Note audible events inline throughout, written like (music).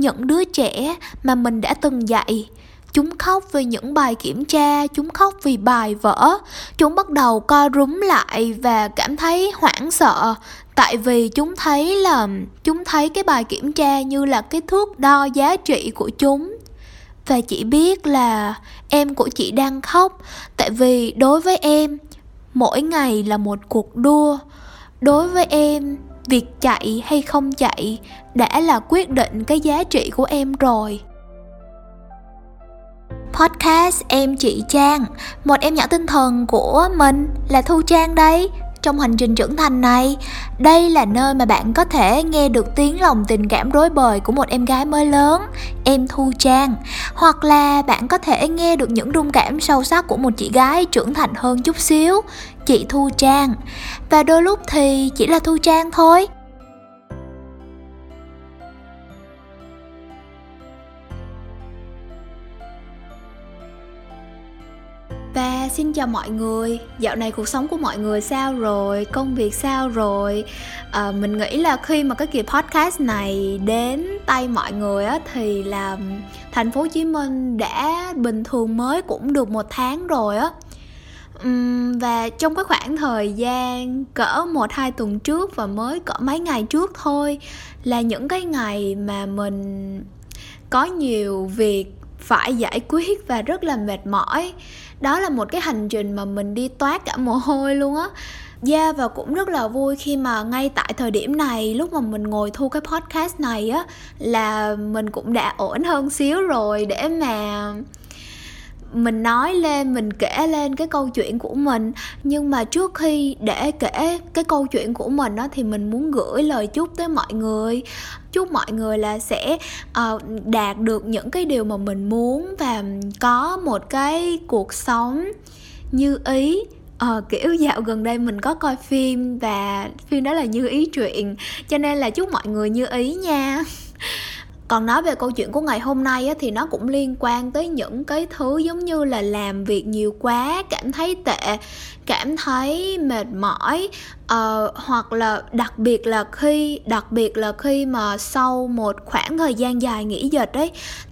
những đứa trẻ mà mình đã từng dạy. Chúng khóc vì những bài kiểm tra, chúng khóc vì bài vở. Chúng bắt đầu co rúm lại và cảm thấy hoảng sợ. Tại vì chúng thấy là, chúng thấy cái bài kiểm tra như là cái thước đo giá trị của chúng. Và chỉ biết là em của chị đang khóc. Tại vì đối với em, mỗi ngày là một cuộc đua. Đối với em việc chạy hay không chạy đã là quyết định cái giá trị của em rồi. Podcast em chị trang, một em nhỏ tinh thần của mình là thu trang đây trong hành trình trưởng thành này. Đây là nơi mà bạn có thể nghe được tiếng lòng tình cảm rối bời của một em gái mới lớn, em thu trang. Hoặc là bạn có thể nghe được những rung cảm sâu sắc của một chị gái trưởng thành hơn chút xíu, chị thu trang. Và đôi lúc thì chỉ là thu trang thôi. Và xin chào mọi người, dạo này cuộc sống của mọi người sao rồi, công việc sao rồi? À, Mình nghĩ là khi mà cái kỳ podcast này đến tay mọi người á Thì là thành phố Hồ Chí Minh đã bình thường mới cũng được một tháng rồi á. Uhm, Và trong cái khoảng thời gian cỡ một hai tuần trước và mới cỡ mấy ngày trước thôi Là những cái ngày mà mình có nhiều việc phải giải quyết và rất là mệt mỏi đó là một cái hành trình mà mình đi toát cả mồ hôi luôn á. Yeah và cũng rất là vui khi mà ngay tại thời điểm này, lúc mà mình ngồi thu cái podcast này á, là mình cũng đã ổn hơn xíu rồi để mà mình nói lên, mình kể lên cái câu chuyện của mình. Nhưng mà trước khi để kể cái câu chuyện của mình đó thì mình muốn gửi lời chúc tới mọi người chúc mọi người là sẽ uh, đạt được những cái điều mà mình muốn và có một cái cuộc sống như ý. Ờ, kiểu dạo gần đây mình có coi phim và phim đó là như ý truyện cho nên là chúc mọi người như ý nha. (laughs) còn nói về câu chuyện của ngày hôm nay á, thì nó cũng liên quan tới những cái thứ giống như là làm việc nhiều quá cảm thấy tệ cảm thấy mệt mỏi uh, hoặc là đặc biệt là khi đặc biệt là khi mà sau một khoảng thời gian dài nghỉ dịch ấy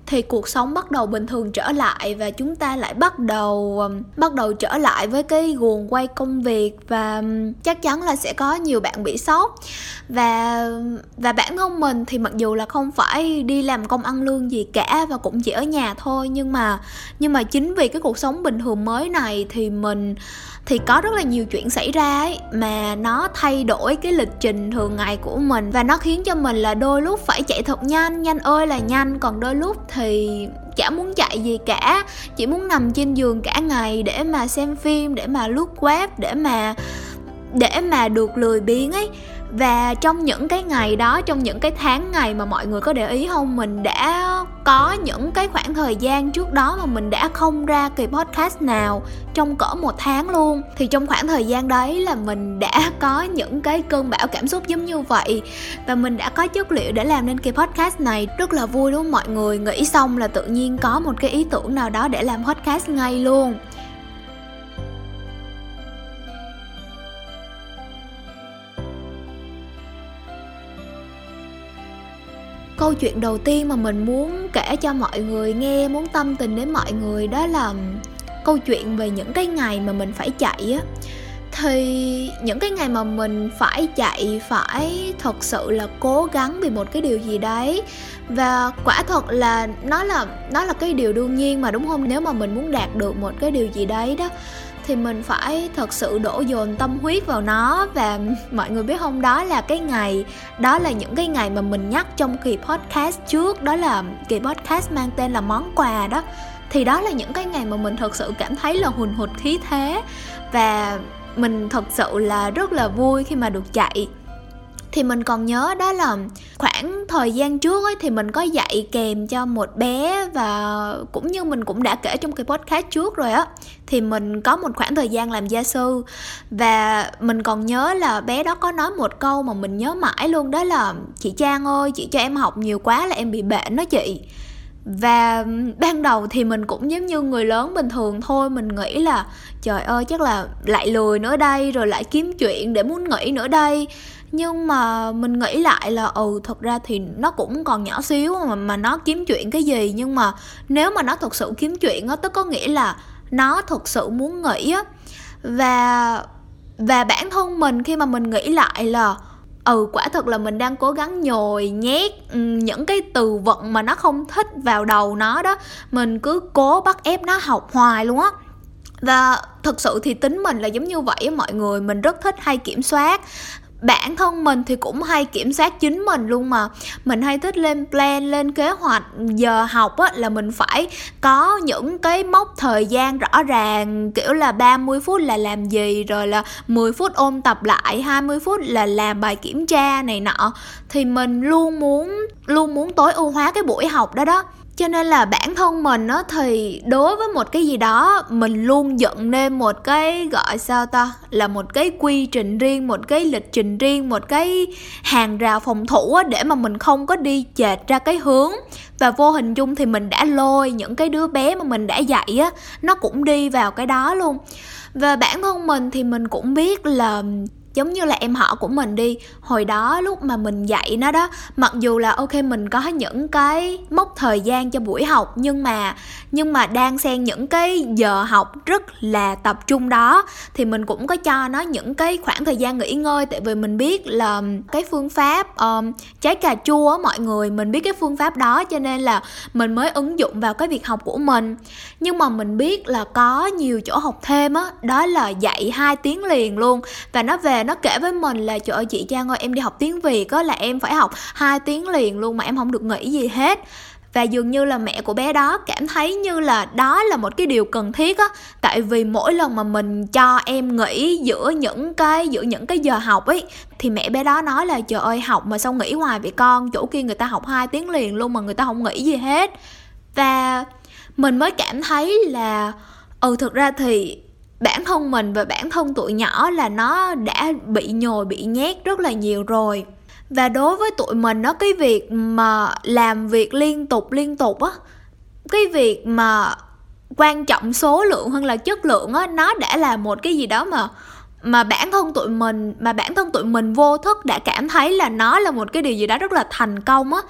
thì cuộc sống bắt đầu bình thường trở lại và chúng ta lại bắt đầu um, bắt đầu trở lại với cái guồng quay công việc và um, chắc chắn là sẽ có nhiều bạn bị sốc. Và và bản thân mình thì mặc dù là không phải đi làm công ăn lương gì cả và cũng chỉ ở nhà thôi, nhưng mà nhưng mà chính vì cái cuộc sống bình thường mới này thì mình thì có rất là nhiều chuyện xảy ra ấy, mà nó thay đổi cái lịch trình thường ngày của mình và nó khiến cho mình là đôi lúc phải chạy thật nhanh. Nhanh ơi là nhanh, còn đôi lúc thì chả muốn chạy gì cả, chỉ muốn nằm trên giường cả ngày để mà xem phim, để mà lướt web, để mà để mà được lười biếng ấy và trong những cái ngày đó, trong những cái tháng ngày mà mọi người có để ý không, mình đã có những cái khoảng thời gian trước đó mà mình đã không ra kỳ podcast nào trong cỡ một tháng luôn. Thì trong khoảng thời gian đấy là mình đã có những cái cơn bão cảm xúc giống như vậy. Và mình đã có chất liệu để làm nên kỳ podcast này. Rất là vui đúng không mọi người? Nghĩ xong là tự nhiên có một cái ý tưởng nào đó để làm podcast ngay luôn. Câu chuyện đầu tiên mà mình muốn kể cho mọi người nghe, muốn tâm tình đến mọi người đó là câu chuyện về những cái ngày mà mình phải chạy á. Thì những cái ngày mà mình phải chạy phải thật sự là cố gắng vì một cái điều gì đấy. Và quả thật là nó là nó là cái điều đương nhiên mà, đúng không? Nếu mà mình muốn đạt được một cái điều gì đấy đó thì mình phải thật sự đổ dồn tâm huyết vào nó. Và mọi người biết không, đó là cái ngày, đó là những cái ngày mà mình nhắc trong kỳ podcast trước. Đó là kỳ podcast mang tên là món quà đó. Thì đó là những cái ngày mà mình thật sự cảm thấy là hùn hụt khí thế. Và mình thật sự là rất là vui khi mà được chạy thì mình còn nhớ đó là khoảng thời gian trước ấy, thì mình có dạy kèm cho một bé và cũng như mình cũng đã kể trong cái podcast trước rồi á, thì mình có một khoảng thời gian làm gia sư. Và mình còn nhớ là bé đó có nói một câu mà mình nhớ mãi luôn, đó là, chị Trang ơi, chị cho em học nhiều quá là em bị bệnh đó chị. Và ban đầu thì mình cũng giống như người lớn bình thường thôi, mình nghĩ là, trời ơi, chắc là lại lười nữa đây, rồi lại kiếm chuyện để muốn nghỉ nữa đây nhưng mà mình nghĩ lại là ừ thật ra thì nó cũng còn nhỏ xíu mà mà nó kiếm chuyện cái gì. Nhưng mà nếu mà nó thật sự kiếm chuyện á, tức có nghĩa là nó thật sự muốn nghĩ á. Và và bản thân mình khi mà mình nghĩ lại là ừ quả thật là mình đang cố gắng nhồi nhét ừ, những cái từ vựng mà nó không thích vào đầu nó đó, mình cứ cố bắt ép nó học hoài luôn á. Và thực sự thì tính mình là giống như vậy mọi người. Mình rất thích hay kiểm soát bản thân mình thì cũng hay kiểm soát chính mình luôn mà. Mình hay thích lên plan, lên kế hoạch. Giờ học á, là mình phải có những cái mốc thời gian rõ ràng, kiểu là 30 phút là làm gì, rồi là 10 phút ôn tập lại 20 phút là làm bài kiểm tra này nọ. Thì mình luôn muốn luôn muốn tối ưu hóa cái buổi học đó đó cho nên là bản thân mình á thì đối với một cái gì đó, mình luôn dựng nên một cái, gọi sao ta, là một cái quy trình riêng, một cái lịch trình riêng, một cái hàng rào phòng thủ á để mà mình không có đi chệch ra cái hướng. Và vô hình chung thì mình đã lôi những cái đứa bé mà mình đã dạy á, nó cũng đi vào cái đó luôn. Và bản thân mình thì mình cũng biết là giống như là em họ của mình đi. Hồi đó lúc mà mình dạy nó đó mặc dù là ok mình có những cái mốc thời gian cho buổi học nhưng mà nhưng mà đang xen những cái giờ học rất là tập trung đó thì mình cũng có cho nó những cái khoảng thời gian nghỉ ngơi. Tại vì mình biết là cái phương pháp um, trái cà chua mọi người mình biết cái phương pháp đó cho nên là mình mới ứng dụng vào cái việc học của mình. Nhưng mà mình biết là có nhiều chỗ học thêm á đó, đó là dạy hai tiếng liền luôn. Và nó về nó kể với mình là, trời ơi, chị Trang ơi, em đi học tiếng Việt có là em phải học hai tiếng liền luôn mà em không được nghỉ gì hết. Và dường như là mẹ của bé đó cảm thấy như là đó là một cái điều cần thiết á, tại vì mỗi lần mà mình cho em nghỉ giữa những cái, giữa những cái giờ học ấy, thì mẹ bé đó nói là, trời ơi, học mà sao nghỉ hoài vậy con? Chỗ kia người ta học hai tiếng liền luôn mà người ta không nghỉ gì hết. Và mình mới cảm thấy là ừ thực ra thì bản thân mình và bản thân tụi nhỏ là nó đã bị nhồi, bị nhét rất là nhiều rồi. Và đối với tụi mình nó cái việc mà làm việc liên tục liên tục á, cái việc mà quan trọng số lượng hơn là chất lượng á, nó đã là một cái gì đó mà mà bản thân tụi mình, mà bản thân tụi mình vô thức đã cảm thấy là nó là một cái điều gì đó rất là thành công á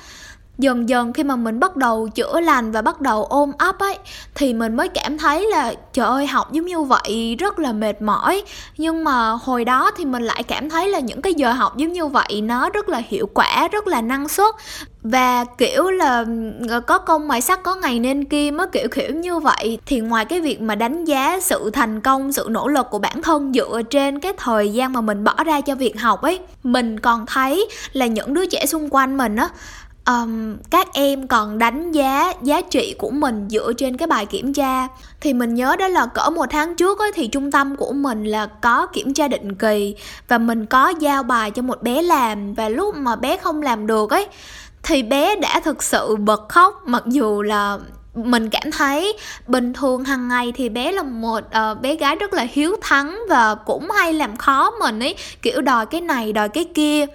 dần dần khi mà mình bắt đầu chữa lành và bắt đầu ôm ấp ấy, thì mình mới cảm thấy là, trời ơi, học giống như vậy rất là mệt mỏi. Nhưng mà hồi đó thì mình lại cảm thấy là những cái giờ học giống như vậy nó rất là hiệu quả, rất là năng suất. Và kiểu là ừ, có công mài sắt có ngày nên kim mới kiểu kiểu như vậy. Thì ngoài cái việc mà đánh giá sự thành công, sự nỗ lực của bản thân dựa trên cái thời gian mà mình bỏ ra cho việc học ấy, mình còn thấy là những đứa trẻ xung quanh mình á um, các em còn đánh giá giá trị của mình dựa trên cái bài kiểm tra. Thì mình nhớ đó là cỡ một tháng trước ấy, thì trung tâm của mình là có kiểm tra định kỳ và mình có giao bài cho một bé làm và lúc mà bé không làm được ấy thì bé đã thực sự bật khóc. Mặc dù là mình cảm thấy bình thường hàng ngày thì bé là một uh, bé gái rất là hiếu thắng và cũng hay làm khó mình ấy kiểu đòi cái này đòi cái kia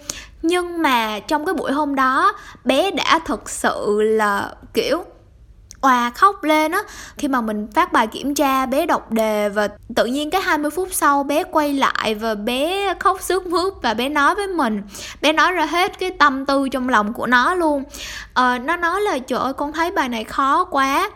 nhưng mà trong cái buổi hôm đó bé đã thực sự là kiểu òa khóc lên á. Khi mà mình phát bài kiểm tra bé đọc đề và tự nhiên cái 20 phút sau bé quay lại và bé khóc sướt mướt và bé nói với mình. Bé nói ra hết cái tâm tư trong lòng của nó luôn. Ờ, nó nói là trời ơi con thấy bài này khó quá.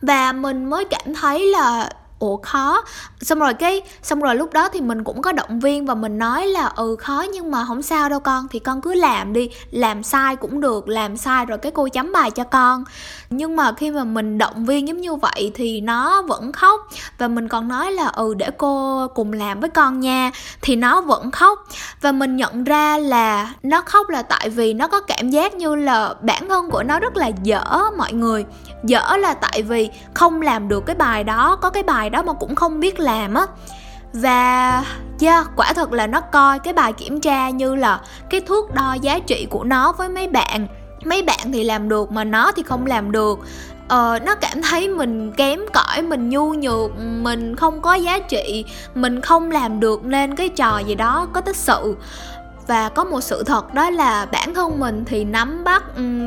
Và mình mới cảm thấy là ủa, khó. Xong rồi cái, xong rồi lúc đó thì mình cũng có động viên và mình nói là ừ khó nhưng mà không sao đâu con, thì con cứ làm đi, làm sai cũng được, làm sai rồi cái cô chấm bài cho con. Nhưng mà khi mà mình động viên giống như vậy thì nó vẫn khóc. Và mình còn nói là ừ để cô cùng làm với con nha, thì nó vẫn khóc. Và mình nhận ra là nó khóc là tại vì nó có cảm giác như là bản thân của nó rất là dở, mọi người. Dở là tại vì không làm được cái bài đó, có cái bài đó mà cũng không biết làm á. Và yeah, quả thật là nó coi cái bài kiểm tra như là cái thước đo giá trị của nó với mấy bạn. Mấy bạn thì làm được mà nó thì không làm được. Ờ, nó cảm thấy mình kém cỏi mình nhu nhược mình không có giá trị mình không làm được nên cái trò gì đó có tích sự và có một sự thật đó là bản thân mình thì nắm bắt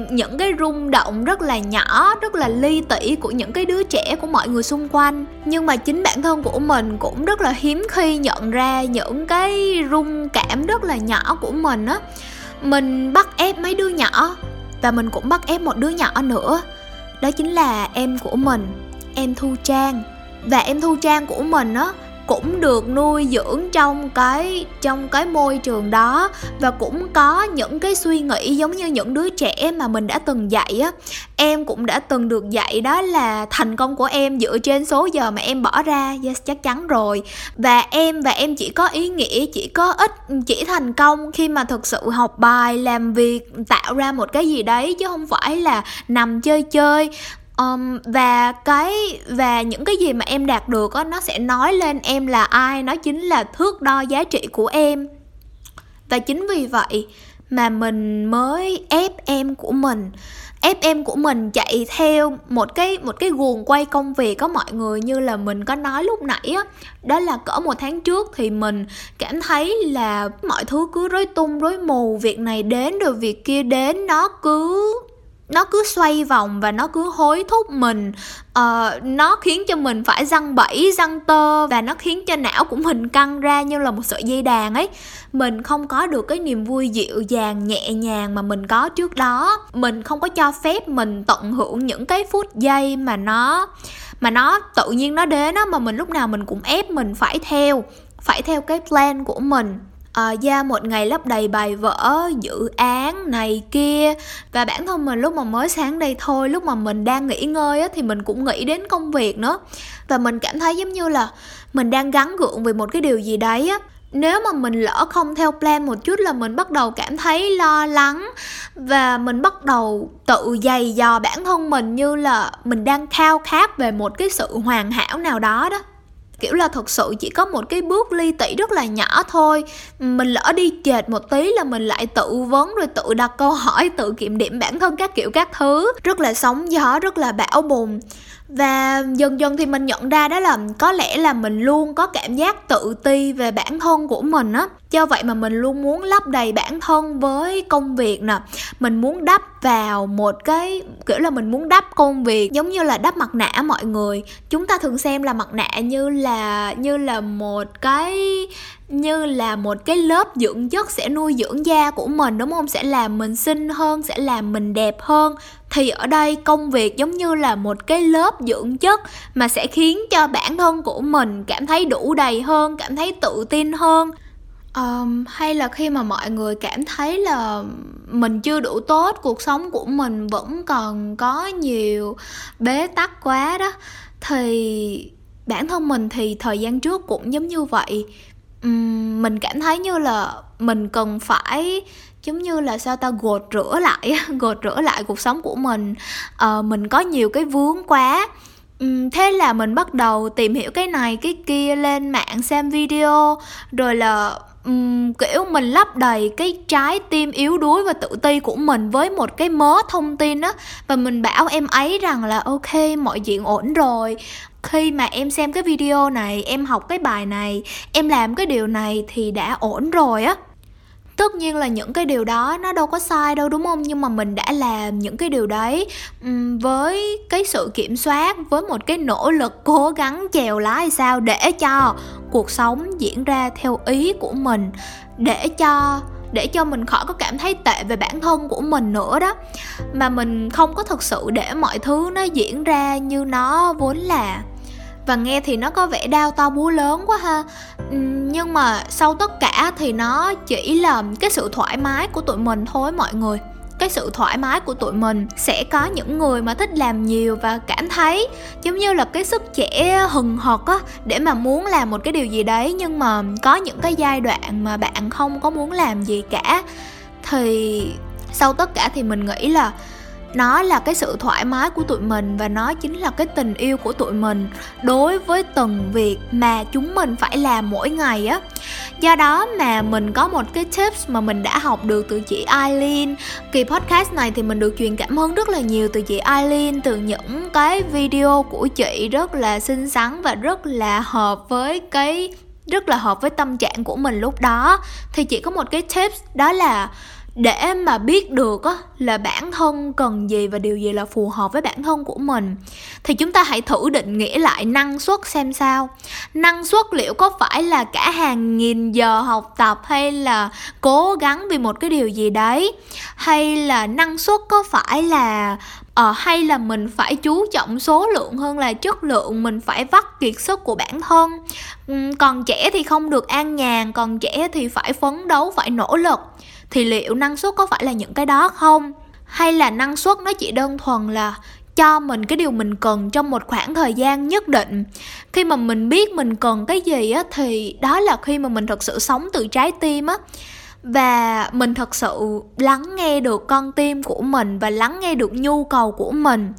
những cái rung động rất là nhỏ, rất là ly tỉ của những cái đứa trẻ, của mọi người xung quanh. Nhưng mà chính bản thân của mình cũng rất là hiếm khi nhận ra những cái rung cảm rất là nhỏ của mình á. Mình bắt ép mấy đứa nhỏ, và mình cũng bắt ép một đứa nhỏ nữa. Đó chính là em của mình, em thu trang. Và em thu trang của mình á cũng được nuôi dưỡng trong cái trong cái môi trường đó. Và cũng có những cái suy nghĩ giống như những đứa trẻ mà mình đã từng dạy á. Em cũng đã từng được dạy đó là thành công của em dựa trên số giờ mà em bỏ ra. Yes, chắc chắn rồi. Và em và em chỉ có ý nghĩa, chỉ có ích, chỉ thành công khi mà thực sự học bài, làm việc, tạo ra một cái gì đấy, chứ không phải là nằm chơi chơi um, và cái và những cái gì mà em đạt được á nó sẽ nói lên em là ai nó chính là thước đo giá trị của em. Và chính vì vậy mà mình mới ép em của mình ép em của mình chạy theo một cái một cái guồng quay công việc có mọi người như là mình có nói lúc nãy á đó là cỡ một tháng trước thì mình cảm thấy là mọi thứ cứ rối tung rối mù việc này đến rồi việc kia đến nó cứ nó cứ xoay vòng và nó cứ hối thúc mình. Uh, nó khiến cho mình phải răng bẫy răng tơ và nó khiến cho não của mình căng ra như là một sợi dây đàn ấy. Mình không có được cái niềm vui dịu dàng nhẹ nhàng mà mình có trước đó. Mình không có cho phép mình tận hưởng những cái phút giây mà nó mà nó tự nhiên nó đến á mà mình lúc nào mình cũng ép mình phải theo phải theo cái plan của mình. Ờ, à, ra một ngày lấp đầy bài vở dự án này kia. Và bản thân mình lúc mà mới sáng đây thôi lúc mà mình đang nghỉ ngơi á, thì mình cũng nghĩ đến công việc nữa. Và mình cảm thấy giống như là mình đang gắn gượng về một cái điều gì đấy á. Nếu mà mình lỡ không theo plan một chút là mình bắt đầu cảm thấy lo lắng. Và mình bắt đầu tự dày dò bản thân mình như là mình đang khao khát về một cái sự hoàn hảo nào đó đó kiểu là thật sự chỉ có một cái bước ly tỷ rất là nhỏ thôi. Mình lỡ đi chệch một tí là mình lại tự vấn, rồi tự đặt câu hỏi, tự kiểm điểm bản thân các kiểu các thứ. Rất là sóng gió, rất là bão bùng và dần dần thì mình nhận ra đó là có lẽ là mình luôn có cảm giác tự ti về bản thân của mình á. Do vậy mà mình luôn muốn lấp đầy bản thân với công việc nè. Mình muốn đắp vào một cái, kiểu là, mình muốn đắp công việc giống như là đắp mặt nạ mọi người. Chúng ta thường xem là mặt nạ như là như là một cái như là một cái lớp dưỡng chất sẽ nuôi dưỡng da của mình đúng không? Sẽ làm mình xinh hơn sẽ làm mình đẹp hơn. Thì ở đây công việc giống như là một cái lớp dưỡng chất mà sẽ khiến cho bản thân của mình cảm thấy đủ đầy hơn cảm thấy tự tin hơn. Um, hay là khi mà mọi người cảm thấy là mình chưa đủ tốt cuộc sống của mình vẫn còn có nhiều bế tắc quá đó thì bản thân mình thì thời gian trước cũng giống như vậy um, mình cảm thấy như là mình cần phải giống như là sao ta gột rửa lại (laughs) gột rửa lại cuộc sống của mình. Uh, mình có nhiều cái vướng quá. Thế là mình bắt đầu tìm hiểu cái này cái kia lên mạng xem video. Rồi là um, kiểu mình lấp đầy cái trái tim yếu đuối và tự ti của mình với một cái mớ thông tin á. Và mình bảo em ấy rằng là ok mọi chuyện ổn rồi khi mà em xem cái video này, em học cái bài này, em làm cái điều này thì đã ổn rồi á. Tất nhiên là những cái điều đó nó đâu có sai đâu, đúng không? Nhưng mà mình đã làm những cái điều đấy với cái sự kiểm soát, với một cái nỗ lực cố gắng chèo lái sao để cho cuộc sống diễn ra theo ý của mình, để cho để cho mình khỏi có cảm thấy tệ về bản thân của mình nữa đó. Mà mình không có thực sự để mọi thứ nó diễn ra như nó vốn là và nghe thì nó có vẻ đau to búa lớn quá ha. Ừ, nhưng mà sau tất cả thì nó chỉ là cái sự thoải mái của tụi mình thôi mọi người. Cái sự thoải mái của tụi mình sẽ có những người mà thích làm nhiều và cảm thấy giống như là cái sức trẻ hừng hực á, để mà muốn làm một cái điều gì đấy nhưng mà có những cái giai đoạn mà bạn không có muốn làm gì cả. Thì sau tất cả thì mình nghĩ là nó là cái sự thoải mái của tụi mình và nó chính là cái tình yêu của tụi mình đối với từng việc mà chúng mình phải làm mỗi ngày á. Do đó mà mình có một cái tips mà mình đã học được từ chị Eileen kỳ podcast này thì mình được truyền cảm hứng rất là nhiều từ chị Eileen từ những cái video của chị rất là xinh xắn và rất là hợp với cái, rất là hợp với tâm trạng của mình lúc đó. Thì chị có một cái tips, đó là để mà biết được á, là bản thân cần gì và điều gì là phù hợp với bản thân của mình thì chúng ta hãy thử định nghĩa lại năng suất xem sao. Năng suất liệu có phải là cả hàng nghìn giờ học tập hay là cố gắng vì một cái điều gì đấy? Hay là năng suất có phải là ờ, hay là mình phải chú trọng số lượng hơn là chất lượng mình phải vắt kiệt sức của bản thân? Còn trẻ thì không được an nhàn còn trẻ thì phải phấn đấu phải nỗ lực thì liệu năng suất có phải là những cái đó không? Hay là năng suất nó chỉ đơn thuần là cho mình cái điều mình cần trong một khoảng thời gian nhất định? Khi mà mình biết mình cần cái gì á, thì đó là khi mà mình thật sự sống từ trái tim á. Và mình thật sự lắng nghe được con tim của mình và lắng nghe được nhu cầu của mình.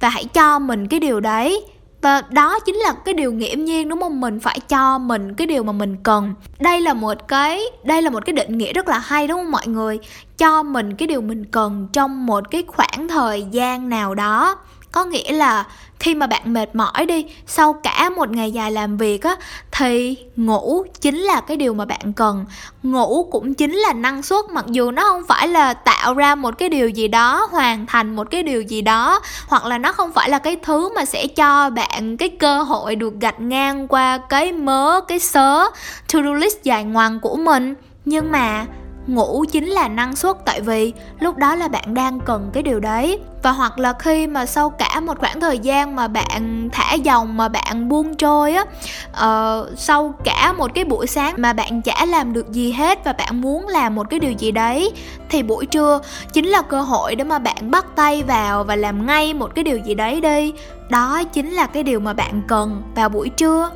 Và hãy cho mình cái điều đấy và đó chính là cái điều nghiễm nhiên, đúng không? Mình phải cho mình cái điều mà mình cần. Đây là một cái, đây là một cái định nghĩa rất là hay, đúng không mọi người? Cho mình cái điều mình cần trong một cái khoảng thời gian nào đó. Có nghĩa là khi mà bạn mệt mỏi đi, sau cả một ngày dài làm việc á, thì ngủ chính là cái điều mà bạn cần. Ngủ cũng chính là năng suất, mặc dù nó không phải là tạo ra một cái điều gì đó, hoàn thành một cái điều gì đó, hoặc là nó không phải là cái thứ mà sẽ cho bạn cái cơ hội được gạch ngang qua cái mớ, cái sớ to do list dài ngoằng của mình. Nhưng mà ngủ chính là năng suất tại vì lúc đó là bạn đang cần cái điều đấy. Và hoặc là khi mà sau cả một khoảng thời gian mà bạn thả dòng mà bạn buông trôi á uh, sau cả một cái buổi sáng mà bạn chả làm được gì hết và bạn muốn làm một cái điều gì đấy thì buổi trưa chính là cơ hội để mà bạn bắt tay vào và làm ngay một cái điều gì đấy đi. Đó chính là cái điều mà bạn cần vào buổi trưa.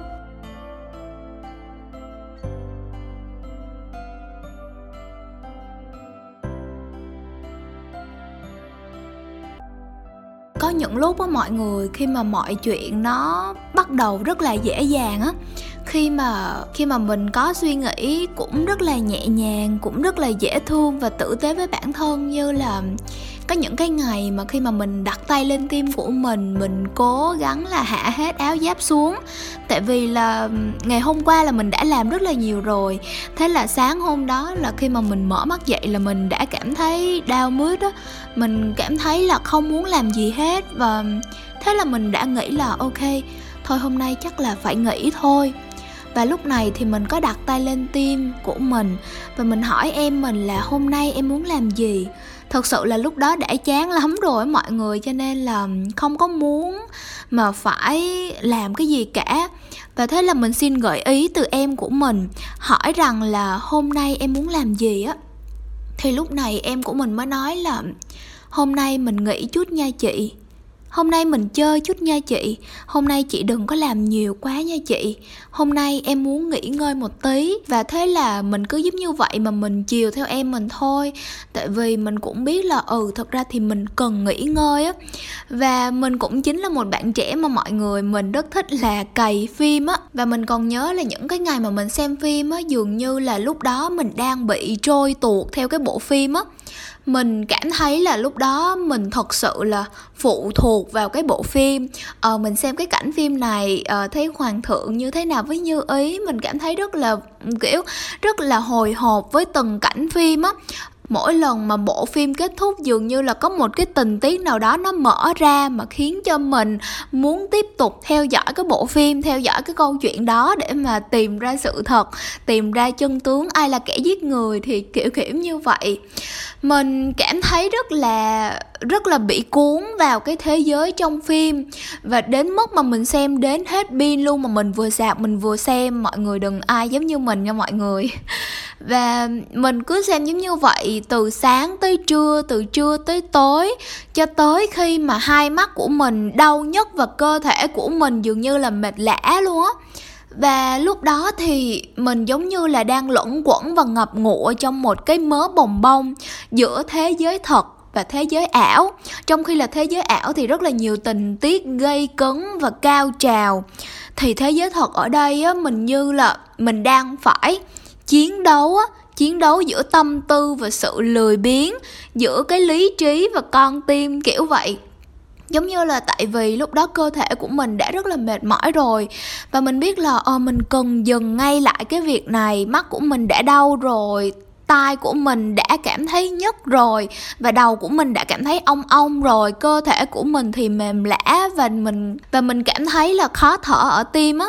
Có những lúc á mọi người, khi mà mọi chuyện nó bắt đầu rất là dễ dàng á, khi mà khi mà mình có suy nghĩ cũng rất là nhẹ nhàng, cũng rất là dễ thương và tử tế với bản thân như là có những cái ngày mà khi mà mình đặt tay lên tim của mình mình cố gắng là hạ hết áo giáp xuống. Tại vì là ngày hôm qua là mình đã làm rất là nhiều rồi. Thế là sáng hôm đó là khi mà mình mở mắt dậy là mình đã cảm thấy đau mướt á. Mình cảm thấy là không muốn làm gì hết và thế là mình đã nghĩ là, ok, thôi hôm nay chắc là phải nghỉ thôi. Và lúc này thì mình có đặt tay lên tim của mình và mình hỏi em mình là hôm nay em muốn làm gì? Thật sự là lúc đó đã chán lắm rồi mọi người, cho nên là không có muốn mà phải làm cái gì cả. Và thế là mình xin gợi ý từ em của mình, hỏi rằng là hôm nay em muốn làm gì á? Thì lúc này em của mình mới nói là, hôm nay mình nghỉ chút nha chị hôm nay mình chơi chút nha chị. Hôm nay chị đừng có làm nhiều quá nha chị. Hôm nay em muốn nghỉ ngơi một tí và thế là mình cứ giúp như vậy mà mình chiều theo em mình thôi. Tại vì mình cũng biết là ừ thật ra thì mình cần nghỉ ngơi á. Và mình cũng chính là một bạn trẻ mà mọi người mình rất thích là cày phim á. Và mình còn nhớ là những cái ngày mà mình xem phim á, dường như là lúc đó mình đang bị trôi tuột theo cái bộ phim á mình cảm thấy là lúc đó mình thật sự là phụ thuộc vào cái bộ phim. Ờ, mình xem cái cảnh phim này uh, thấy hoàng thượng như thế nào với như ý mình cảm thấy rất là kiểu rất là hồi hộp với từng cảnh phim á mỗi lần mà bộ phim kết thúc dường như là có một cái tình tiết nào đó nó mở ra mà khiến cho mình muốn tiếp tục theo dõi cái bộ phim, theo dõi cái câu chuyện đó để mà tìm ra sự thật, tìm ra chân tướng ai là kẻ giết người thì kiểu kiểu như vậy. Mình cảm thấy rất là rất là bị cuốn vào cái thế giới trong phim. Và đến mức mà mình xem đến hết pin luôn mà mình vừa sạc mình vừa xem, mọi người đừng ai giống như mình nha mọi người. (laughs) Và mình cứ xem giống như vậy từ sáng tới trưa, từ trưa tới tối, cho tới khi mà hai mắt của mình đau nhất và cơ thể của mình dường như là mệt lã luôn á. Và lúc đó thì mình giống như là đang lẫn quẩn và ngập ngụa trong một cái mớ bồng bông giữa thế giới thật và thế giới ảo. Trong khi là thế giới ảo thì rất là nhiều tình tiết gây cấn và cao trào. Thì thế giới thật ở đây á, mình như là mình đang phải chiến đấu á, chiến đấu giữa tâm tư và sự lười biếng, giữa cái lý trí và con tim kiểu vậy. Giống như là tại vì lúc đó cơ thể của mình đã rất là mệt mỏi rồi và mình biết là ờ mình cần dừng ngay lại cái việc này, mắt của mình đã đau rồi tai của mình đã cảm thấy nhức rồi và đầu của mình đã cảm thấy ong ong rồi, cơ thể của mình thì mềm lã và mình và mình cảm thấy là khó thở ở tim á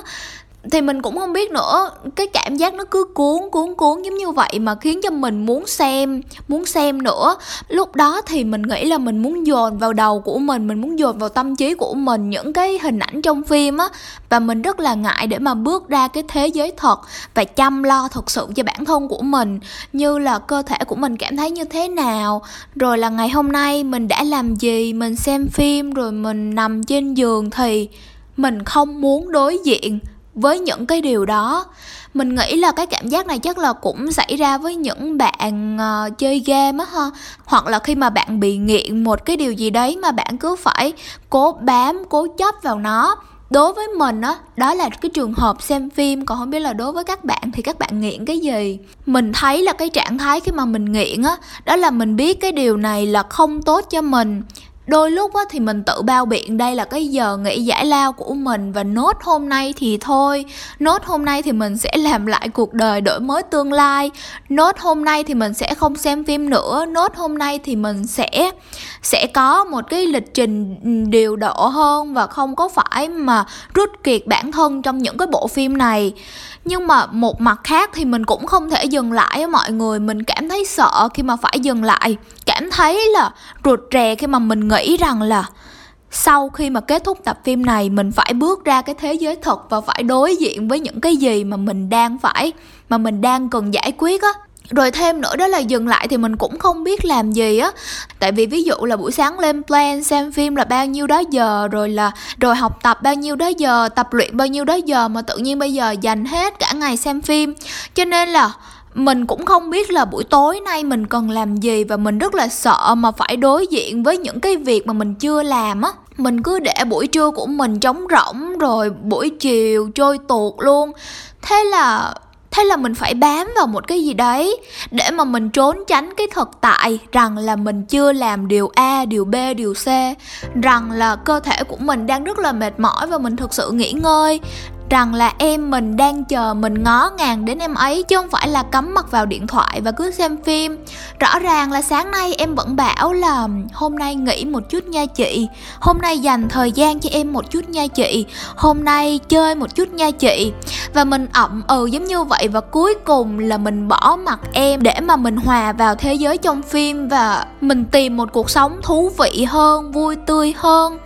thì mình cũng không biết nữa. Cái cảm giác nó cứ cuốn cuốn cuốn giống như vậy mà khiến cho mình muốn xem muốn xem nữa. Lúc đó thì mình nghĩ là mình muốn dồn vào đầu của mình mình muốn dồn vào tâm trí của mình những cái hình ảnh trong phim á. Và mình rất là ngại để mà bước ra cái thế giới thật và chăm lo thật sự cho bản thân của mình. Như là cơ thể của mình cảm thấy như thế nào, rồi là ngày hôm nay mình đã làm gì, mình xem phim, rồi mình nằm trên giường thì mình không muốn đối diện với những cái điều đó. Mình nghĩ là cái cảm giác này chắc là cũng xảy ra với những bạn uh, chơi game á ha. Hoặc là khi mà bạn bị nghiện một cái điều gì đấy mà bạn cứ phải cố bám cố chấp vào nó. Đối với mình á đó, đó là cái trường hợp xem phim còn không biết là đối với các bạn thì các bạn nghiện cái gì. Mình thấy là cái trạng thái khi mà mình nghiện á đó, đó là mình biết cái điều này là không tốt cho mình đôi lúc á, thì mình tự bao biện đây là cái giờ nghỉ giải lao của mình và nốt hôm nay thì thôi. Nốt hôm nay thì mình sẽ (laughs) làm lại cuộc đời đổi mới tương lai. Nốt hôm nay thì mình sẽ không xem phim nữa. Nốt hôm nay thì mình sẽ sẽ có một cái lịch trình ừ, điều độ hơn và không có phải mà rút kiệt bản thân trong những cái bộ phim này. Nhưng mà một mặt khác thì mình cũng không thể dừng lại á mọi người. Mình cảm thấy sợ khi mà phải dừng lại cảm thấy là ruột rè khi mà mình nghĩ rằng là sau khi mà kết thúc tập phim này, mình phải bước ra cái thế giới thật và phải đối diện với những cái gì mà mình đang phải, mà mình đang cần giải quyết á. Rồi thêm nữa đó là dừng lại thì mình cũng không biết làm gì á. Tại vì ví dụ là buổi sáng lên plan xem phim là bao nhiêu đó giờ, rồi là, rồi học tập bao nhiêu đó giờ, tập luyện bao nhiêu đó giờ mà tự nhiên bây giờ dành hết cả ngày xem phim. Cho nên là mình cũng không biết là buổi tối nay mình cần làm gì và mình rất là sợ mà phải đối diện với những cái việc mà mình chưa làm á. Mình cứ để buổi trưa của mình trống rỗng rồi buổi chiều trôi tuột luôn. Thế là thế là mình phải bám vào một cái gì đấy để mà mình trốn tránh cái thực tại rằng là mình chưa làm điều a, điều b, điều c. Rằng là cơ thể của mình đang rất là mệt mỏi và mình thực sự nghỉ ngơi rằng là em mình đang chờ mình ngó ngàng đến em ấy chứ không phải là cắm mặt vào điện thoại và cứ xem phim. Rõ ràng là sáng nay em vẫn bảo là hôm nay nghỉ một chút nha chị. Hôm nay dành thời gian cho em một chút nha chị. Hôm nay chơi một chút nha chị. Và mình ậm ừ giống như vậy và cuối cùng là mình bỏ mặt em để mà mình hòa vào thế giới trong phim và mình tìm một cuộc sống thú vị hơn, vui tươi hơn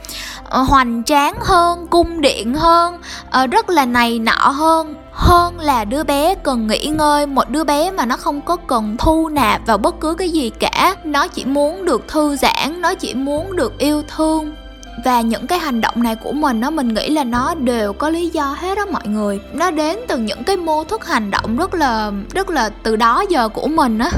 ờ, hoành tráng hơn, cung điện hơn. Ờ, rất là là này nọ hơn. Hơn là đứa bé cần nghỉ ngơi, một đứa bé mà nó không có cần thu nạp vào bất cứ cái gì cả. Nó chỉ muốn được thư giãn, nó chỉ muốn được yêu thương và những cái hành động này của mình nó mình nghĩ là nó đều có lý do hết đó mọi người. Nó đến từ những cái mô thức hành động rất là rất là từ đó giờ của mình á.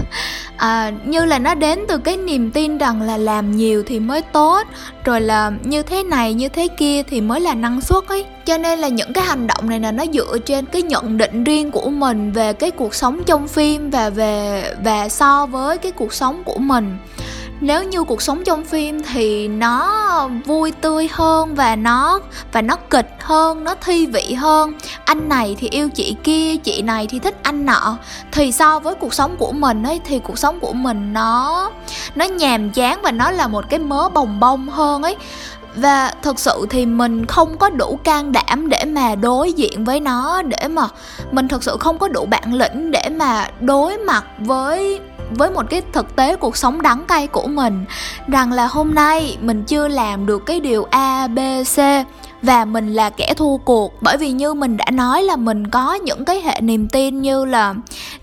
À, như là nó đến từ cái niềm tin rằng là làm nhiều thì mới tốt rồi là như thế này như thế kia thì mới là năng suất ấy. Cho nên là những cái hành động này là nó dựa trên cái nhận định riêng của mình về cái cuộc sống trong phim và về và so với cái cuộc sống của mình nếu như cuộc sống trong phim thì nó vui tươi hơn và nó và nó kịch hơn, nó thi vị hơn. Anh này thì yêu chị kia, chị này thì thích anh nọ. Thì so với cuộc sống của mình ấy, thì cuộc sống của mình nó nó nhàm chán và nó là một cái mớ bồng bông hơn ấy. Và thực sự thì mình không có đủ can đảm để mà đối diện với nó, để mà mình thực sự không có đủ bản lĩnh để mà đối mặt với với một cái thực tế cuộc sống đắng cay của mình, rằng là hôm nay mình chưa làm được cái điều a, b, c và mình là kẻ thua cuộc. Bởi vì như mình đã nói là mình có những cái hệ niềm tin như là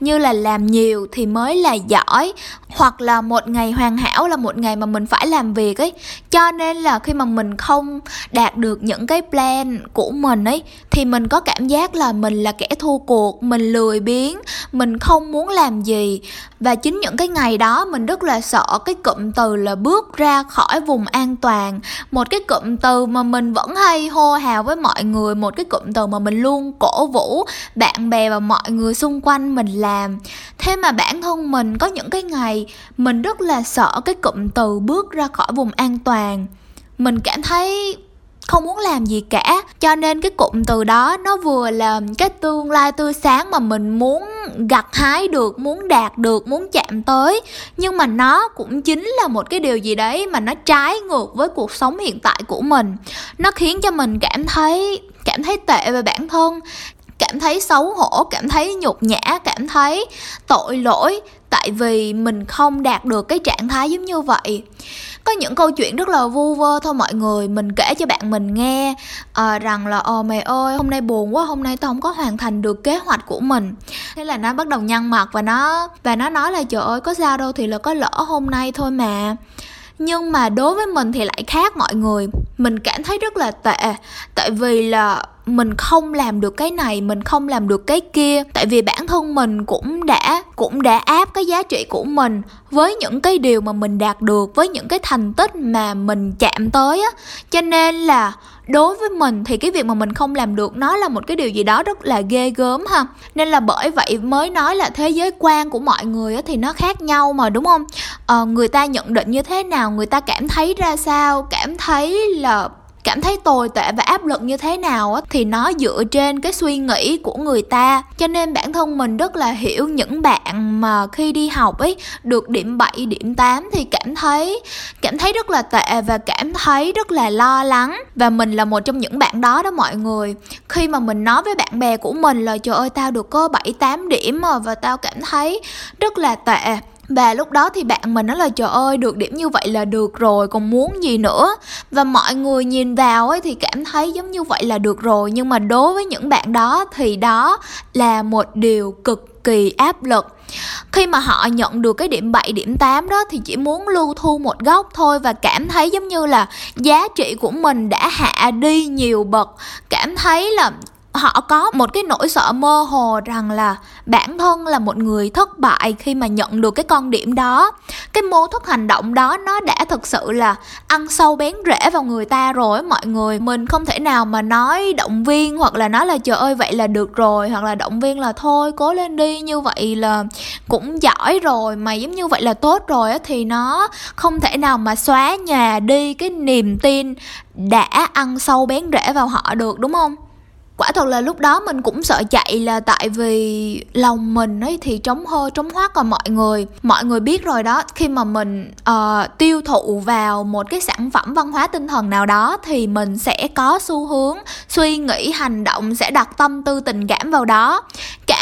như là làm nhiều thì mới là giỏi, hoặc là một ngày hoàn hảo là một ngày mà mình phải làm việc ấy. Cho nên là khi mà mình không đạt được những cái plan của mình ấy thì mình có cảm giác là mình là kẻ thua cuộc, mình lười biếng, mình không muốn làm gì. Và chính những cái ngày đó mình rất là sợ cái cụm từ là bước ra khỏi vùng an toàn. Một cái cụm từ mà mình vẫn hay hô hào với mọi người, một cái cụm từ mà mình luôn cổ vũ bạn bè và mọi người xung quanh mình làm. Thế mà bản thân mình có những cái ngày mình rất là sợ cái cụm từ bước ra khỏi vùng an toàn. Mình cảm thấy không muốn làm gì cả. Cho nên cái cụm từ đó nó vừa là cái tương lai tươi sáng mà mình muốn gặt hái được, muốn đạt được, muốn chạm tới. Nhưng mà nó cũng chính là một cái điều gì đấy mà nó trái ngược với cuộc sống hiện tại của mình. Nó khiến cho mình cảm thấy cảm thấy tệ về bản thân, cảm thấy xấu hổ, cảm thấy nhục nhã, cảm thấy tội lỗi. Tại vì mình không đạt được cái trạng thái giống như vậy có những câu chuyện rất là vu vơ thôi mọi người mình kể cho bạn mình nghe. À, rằng là ồ mày ơi hôm nay buồn quá hôm nay tao không có hoàn thành được kế hoạch của mình. Thế là nó bắt đầu nhăn mặt và nó và nó nói là trời ơi có sao đâu thì là có lỡ hôm nay thôi mà nhưng mà đối với mình thì lại khác mọi người. Mình cảm thấy rất là tệ. Tại vì là mình không làm được cái này, mình không làm được cái kia. Tại vì bản thân mình cũng đã cũng đã áp cái giá trị của mình với những cái điều mà mình đạt được, với những cái thành tích mà mình chạm tới á. Cho nên là đối với mình thì cái việc mà mình không làm được nó là một cái điều gì đó rất là ghê gớm ha. Nên là bởi vậy mới nói là thế giới quan của mọi người thì nó khác nhau mà đúng không? Ờ, người ta nhận định như thế nào? Người ta cảm thấy ra sao? Cảm thấy là cảm thấy tồi tệ và áp lực như thế nào á thì nó dựa trên cái suy nghĩ của người ta. Cho nên bản thân mình rất là hiểu những bạn mà khi đi học ấy được điểm 7, điểm 8 thì cảm thấy cảm thấy rất là tệ và cảm thấy rất là lo lắng. Và mình là một trong những bạn đó đó mọi người. Khi mà mình nói với bạn bè của mình là trời ơi tao được có 7, 8 điểm mà và tao cảm thấy rất là tệ và lúc đó thì bạn mình nói là trời ơi được điểm như vậy là được rồi còn muốn gì nữa? Và mọi người nhìn vào ấy thì cảm thấy giống như vậy là được rồi. Nhưng mà đối với những bạn đó thì đó là một điều cực kỳ áp lực. Khi mà họ nhận được cái điểm 7, điểm 8 đó thì chỉ muốn lưu thu một góc thôi và cảm thấy giống như là giá trị của mình đã hạ đi nhiều bậc. Cảm thấy là họ có một cái nỗi sợ mơ hồ rằng là bản thân là một người thất bại khi mà nhận được cái con điểm đó. Cái mô thức hành động đó nó đã thực sự là ăn sâu bén rễ vào người ta rồi mọi người. Mình không thể nào mà nói động viên hoặc là nói là trời ơi, vậy là được rồi hoặc là động viên là thôi, cố lên đi như vậy là cũng giỏi rồi. Mà giống như vậy là tốt rồi thì nó không thể nào mà xóa nhà đi cái niềm tin đã ăn sâu bén rễ vào họ được, đúng không? Quả thật là lúc đó mình cũng sợ chạy là tại vì lòng mình ấy thì trống hơ trống hoác còn mọi người. Mọi người biết rồi đó khi mà mình uh, tiêu thụ vào một cái sản phẩm văn hóa tinh thần nào đó thì mình sẽ có xu hướng suy nghĩ hành động sẽ đặt tâm tư tình cảm vào đó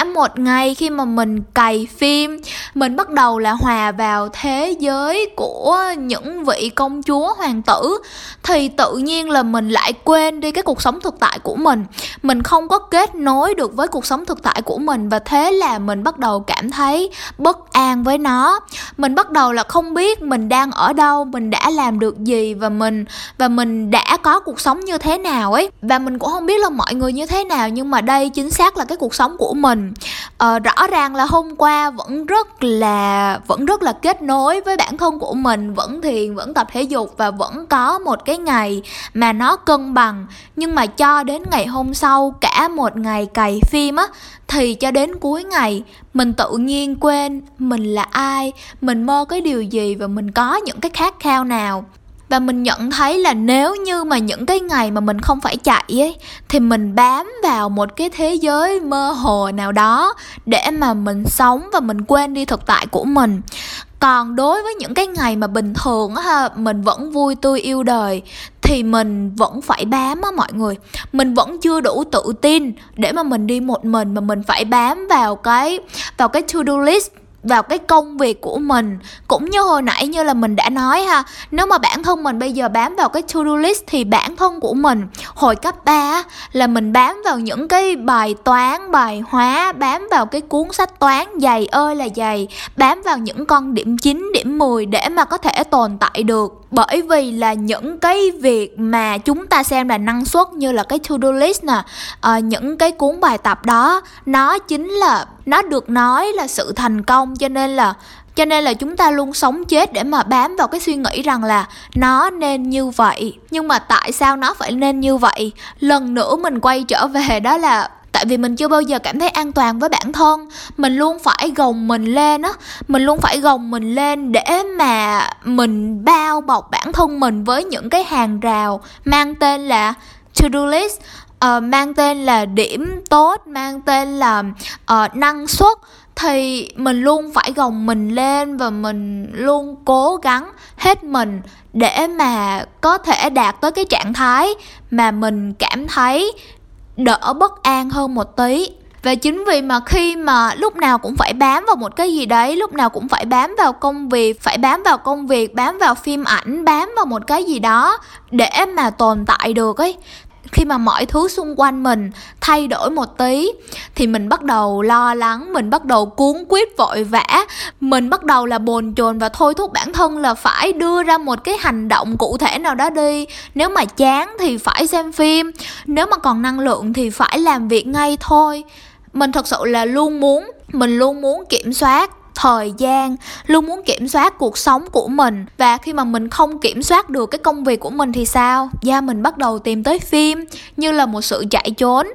một ngày khi mà mình cày phim, mình bắt đầu là hòa vào thế giới của những vị công chúa, hoàng tử. Thì tự nhiên là mình lại quên đi cái cuộc sống thực tại của mình. Mình không có kết nối được với cuộc sống thực tại của mình và thế là mình bắt đầu cảm thấy bất an với nó. Mình bắt đầu là không biết mình đang ở đâu, mình đã làm được gì và mình và mình đã có cuộc sống như thế nào ấy. Và mình cũng không biết là mọi người như thế nào, nhưng mà đây chính xác là cái cuộc sống của mình ờ, rõ ràng là hôm qua vẫn rất là vẫn rất là kết nối với bản thân của mình vẫn thiền vẫn tập thể dục và vẫn có một cái ngày mà nó cân bằng. Nhưng mà cho đến ngày hôm sau sau cả một ngày cày phim á thì cho đến cuối ngày mình tự nhiên quên mình là ai mình mơ cái điều gì và mình có những cái khát khao nào và mình nhận thấy là nếu như mà những cái ngày mà mình không phải chạy ấy, thì mình bám vào một cái thế giới mơ hồ nào đó để mà mình sống và mình quên đi thực tại của mình. Còn đối với những cái ngày mà bình thường á mình vẫn vui tươi yêu đời, thì mình vẫn phải bám á mọi người. Mình vẫn chưa đủ tự tin để mà mình đi một mình mà mình phải bám vào cái vào cái to do list vào cái công việc của mình. Cũng như hồi nãy như là mình đã nói ha, nếu mà bản thân mình bây giờ bám vào cái to do list thì bản thân của mình, hồi cấp 3 là mình bám vào những cái bài toán, bài hóa, bám vào cái cuốn sách toán dày ơi là dày, bám vào những con điểm 9 điểm 10 để mà có thể tồn tại được bởi vì là những cái việc mà chúng ta xem là năng suất như là cái to do list nè à, những cái cuốn bài tập đó nó chính là nó được nói là sự thành công. Cho nên là cho nên là chúng ta luôn sống chết để mà bám vào cái suy nghĩ rằng là nó nên như vậy. Nhưng mà tại sao nó phải nên như vậy? Lần nữa mình quay trở về đó là tại vì mình chưa bao giờ cảm thấy an toàn với bản thân. Mình luôn phải gồng mình lên á. Mình luôn phải gồng mình lên để mà mình bao bọc bản thân mình với những cái hàng rào mang tên là to do list uh, mang tên là điểm tốt mang tên là uh, năng suất. Thì mình luôn phải gồng mình lên và mình luôn cố gắng hết mình để mà có thể đạt tới cái trạng thái mà mình cảm thấy đỡ bất an hơn một tí. Và chính vì mà khi mà lúc nào cũng phải bám vào một cái gì đấy, lúc nào cũng phải bám vào công việc, phải bám vào công việc, bám vào phim ảnh, bám vào một cái gì đó để mà tồn tại được ấy khi mà mọi thứ xung quanh mình thay đổi một tí, thì mình bắt đầu lo lắng, mình bắt đầu cuốn quýt, vội vã. Mình bắt đầu là bồn chồn và thôi thúc bản thân là phải đưa ra một cái hành động cụ thể nào đó đi. Nếu mà chán thì phải xem phim, nếu mà còn năng lượng thì phải làm việc ngay thôi. Mình thật sự là luôn muốn, mình luôn muốn kiểm soát thời gian luôn muốn kiểm soát cuộc sống của mình. Và khi mà mình không kiểm soát được cái công việc của mình thì sao? Da mình bắt đầu tìm tới phim, như là một sự chạy trốn.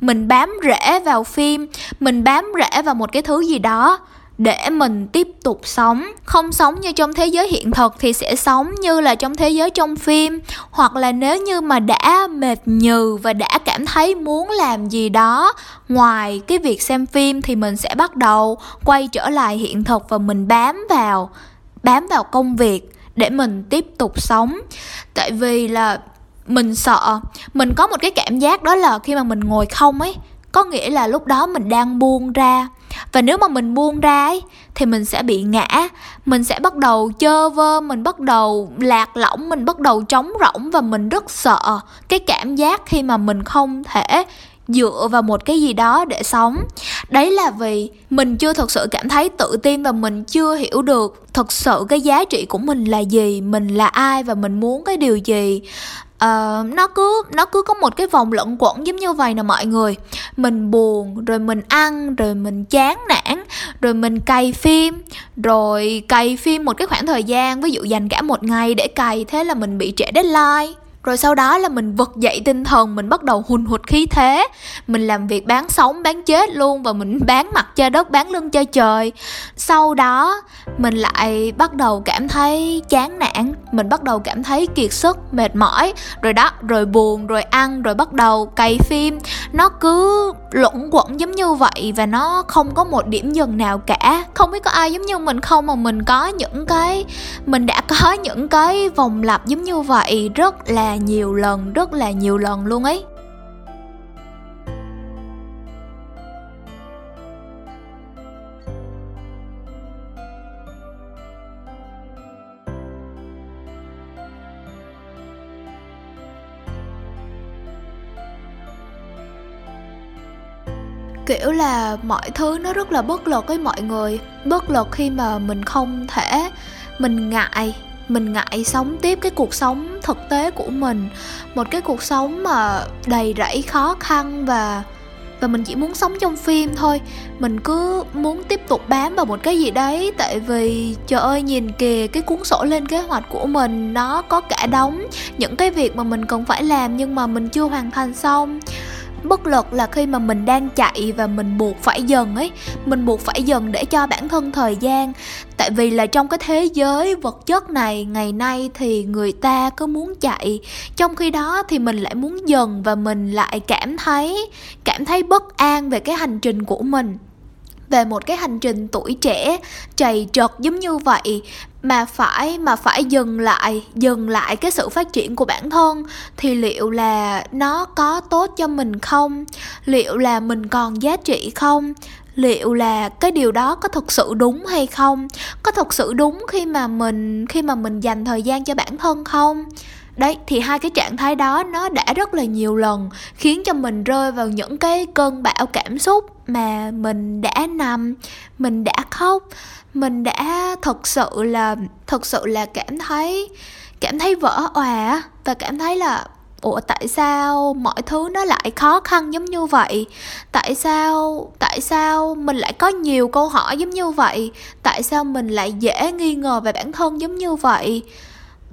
Mình bám rễ vào phim, mình bám rễ vào một cái thứ gì đó để mình tiếp tục sống, không sống như trong thế giới hiện thực thì sẽ sống như là trong thế giới trong phim. Hoặc là nếu như mà đã mệt nhừ và đã cảm thấy muốn làm gì đó ngoài cái việc xem phim thì mình sẽ bắt đầu quay trở lại hiện thực và mình bám vào bám vào công việc để mình tiếp tục sống. Tại vì là mình sợ, mình có một cái cảm giác đó là khi mà mình ngồi không ấy, có nghĩa là lúc đó mình đang buông ra và nếu mà mình buông ra ấy, thì mình sẽ bị ngã. Mình sẽ bắt đầu chơ vơ, mình bắt đầu lạc lõng, mình bắt đầu trống rỗng và mình rất sợ cái cảm giác khi mà mình không thể dựa vào một cái gì đó để sống. Đấy là vì mình chưa thực sự cảm thấy tự tin và mình chưa hiểu được thực sự cái giá trị của mình là gì, mình là ai và mình muốn cái điều gì uh, nó cứ nó cứ có một cái vòng luẩn quẩn giống như vậy nè mọi người. Mình buồn rồi mình ăn rồi mình chán nản rồi mình cày phim rồi cày phim một cái khoảng thời gian ví dụ dành cả một ngày để cày thế là mình bị trễ deadline rồi sau đó là mình vực dậy tinh thần, mình bắt đầu hùn hụt khí thế. Mình làm việc bán sống, bán chết luôn và mình (laughs) bán mặt cho đất, bán lưng cho trời. Sau đó, mình lại bắt đầu cảm thấy chán nản. Mình bắt đầu cảm thấy kiệt sức, mệt mỏi. Rồi đó, rồi buồn, rồi ăn, rồi bắt đầu cày phim. Nó cứ luẩn quẩn giống như vậy và nó không có một điểm dừng nào cả. Không biết có ai giống như mình không mà mình có những cái, mình đã có (laughs) những cái vòng lặp giống như vậy rất là nhiều lần, rất là nhiều lần luôn ấy. Kiểu là mọi thứ nó rất là bất lực với mọi người. Bất lực khi mà mình không thể, mình ngại mình ngại sống tiếp cái cuộc sống thực tế của mình, một cái cuộc sống mà đầy rẫy khó khăn và và mình chỉ muốn sống trong phim thôi. Mình cứ muốn tiếp tục bám vào một cái gì đấy, tại vì trời ơi, nhìn kìa, cái cuốn sổ lên kế hoạch của mình, nó có cả đống những cái việc mà mình cần phải làm nhưng mà mình chưa hoàn thành xong bất lực là khi mà mình đang chạy và mình buộc phải dần ấy. Mình buộc phải dần để cho bản thân thời gian. Tại vì là trong cái thế giới vật chất này, ngày nay thì người ta cứ muốn chạy. Trong khi đó thì mình lại muốn dần và mình lại cảm thấy cảm thấy bất an về cái hành trình của mình. Về một cái hành trình tuổi trẻ trầy trật giống như vậy mà phải mà phải dừng lại dừng lại cái sự phát triển của bản thân. Thì liệu là nó có tốt cho mình không? Liệu là mình còn giá trị không? Liệu là cái điều đó có thực sự đúng hay không? Có thực sự đúng khi mà mình, khi mà mình dành thời gian cho bản thân không? Đấy, thì hai cái trạng thái đó nó đã rất là nhiều lần khiến cho mình rơi vào những cái cơn bão cảm xúc mà mình đã nằm, mình đã khóc, mình đã thật sự là, thật sự là cảm thấy cảm thấy vỡ òa và cảm thấy là, ủa, tại sao mọi thứ nó lại khó khăn giống như vậy? Tại sao tại sao mình lại có nhiều câu hỏi giống như vậy? Tại sao mình lại dễ nghi ngờ về bản thân giống như vậy?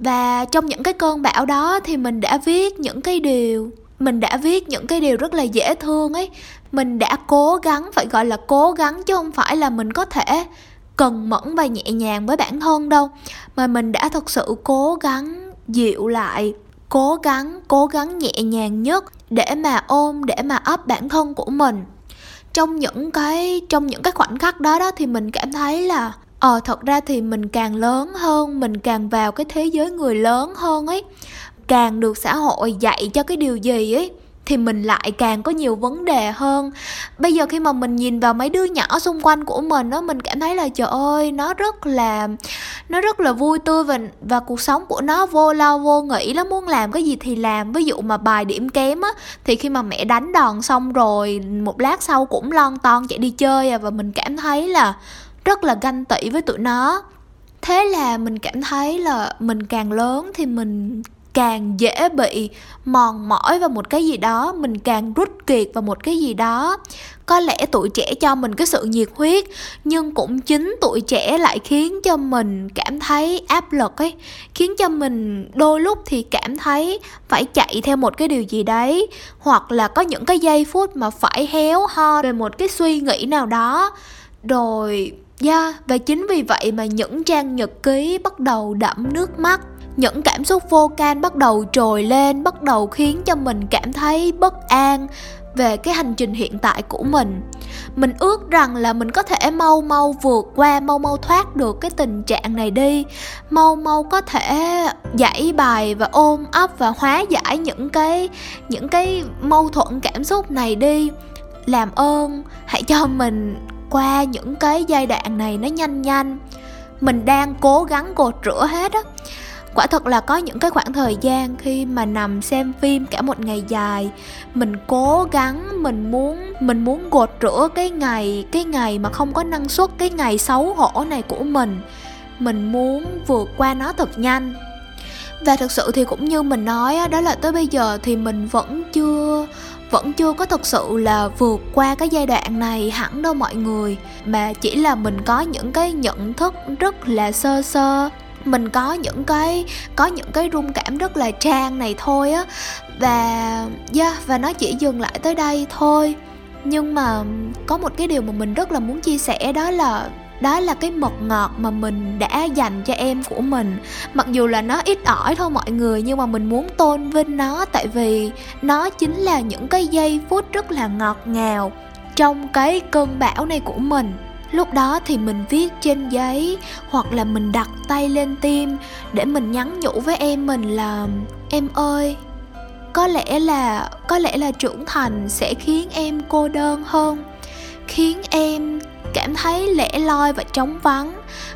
Và trong những cái cơn bão đó thì mình đã viết những cái điều, mình đã viết những cái điều rất là dễ thương ấy. Mình đã cố gắng, phải gọi là cố gắng chứ không phải là mình có thể cần mẫn và nhẹ nhàng với bản thân đâu. Mà mình đã thật sự cố gắng dịu lại, cố gắng cố gắng nhẹ nhàng nhất để mà ôm, để mà ấp bản thân của mình. Trong những cái, trong những cái khoảnh khắc đó đó thì mình cảm thấy là ờ thật ra thì mình càng lớn hơn, mình càng vào cái thế giới người lớn hơn ấy, càng được xã hội dạy cho cái điều gì ấy, thì mình lại càng có nhiều vấn đề hơn. Bây giờ khi mà mình nhìn vào mấy đứa nhỏ xung quanh của mình đó mình cảm thấy là, trời ơi, nó rất là, nó rất là vui tươi và và cuộc sống của nó vô lo, vô nghĩ, nó muốn làm cái gì thì làm. Ví dụ mà bài điểm kém á, thì khi mà mẹ đánh đòn xong rồi, một lát sau cũng lon ton chạy đi chơi à và mình cảm thấy là rất là ganh tị với tụi nó. Thế là mình cảm thấy là mình càng lớn thì mình càng dễ bị mòn mỏi vào một cái gì đó, mình càng rút kiệt vào một cái gì đó. Có lẽ tuổi trẻ cho mình cái sự nhiệt huyết, nhưng cũng chính tuổi trẻ lại khiến cho mình cảm thấy áp lực ấy. Khiến cho mình đôi lúc thì cảm thấy phải chạy theo một cái điều gì đấy, hoặc là có những cái giây phút mà phải héo ho về một cái suy nghĩ nào đó. Rồi Yeah, và chính vì vậy mà những trang nhật ký bắt đầu đẫm nước mắt. Những cảm xúc vô can bắt đầu trồi lên bắt đầu khiến cho mình cảm thấy bất an về cái hành trình hiện tại của mình. Mình ước rằng là mình có thể mau mau vượt qua mau mau thoát được cái tình trạng này đi. Mau mau có thể giải bài và ôm ấp và hóa giải những cái những cái mâu thuẫn cảm xúc này đi. Làm ơn hãy cho mình qua những cái giai đoạn này nó nhanh nhanh. Mình đang cố gắng gột rửa hết á. Quả thật là có những cái khoảng thời gian khi mà nằm xem phim cả một ngày dài, mình cố gắng, mình muốn mình muốn gột rửa cái ngày cái ngày mà không có năng suất, cái ngày xấu hổ này của mình. Mình muốn vượt qua nó thật nhanh. Và thực sự thì cũng như mình nói đó là tới bây giờ thì mình vẫn chưa vẫn chưa có thực sự là vượt qua cái giai đoạn này hẳn đâu mọi người. Mà chỉ là mình có những cái nhận thức rất là sơ sơ. Mình có những cái có những cái rung cảm rất là trang này thôi á. Và yeah, và nó chỉ dừng lại tới đây thôi. Nhưng mà có một cái điều mà mình rất là muốn chia sẻ đó là đó là cái mật ngọt mà mình đã dành cho em của mình. Mặc dù là nó ít ỏi thôi mọi người, nhưng mà mình muốn tôn vinh nó, tại vì nó chính là những cái giây phút rất là ngọt ngào trong cái cơn bão này của mình. Lúc đó thì mình viết trên giấy hoặc là mình đặt tay lên tim để mình nhắn nhủ với em mình là, em ơi, có lẽ là, có lẽ là trưởng thành sẽ khiến em cô đơn hơn, khiến em cảm thấy lẻ loi và trống vắng.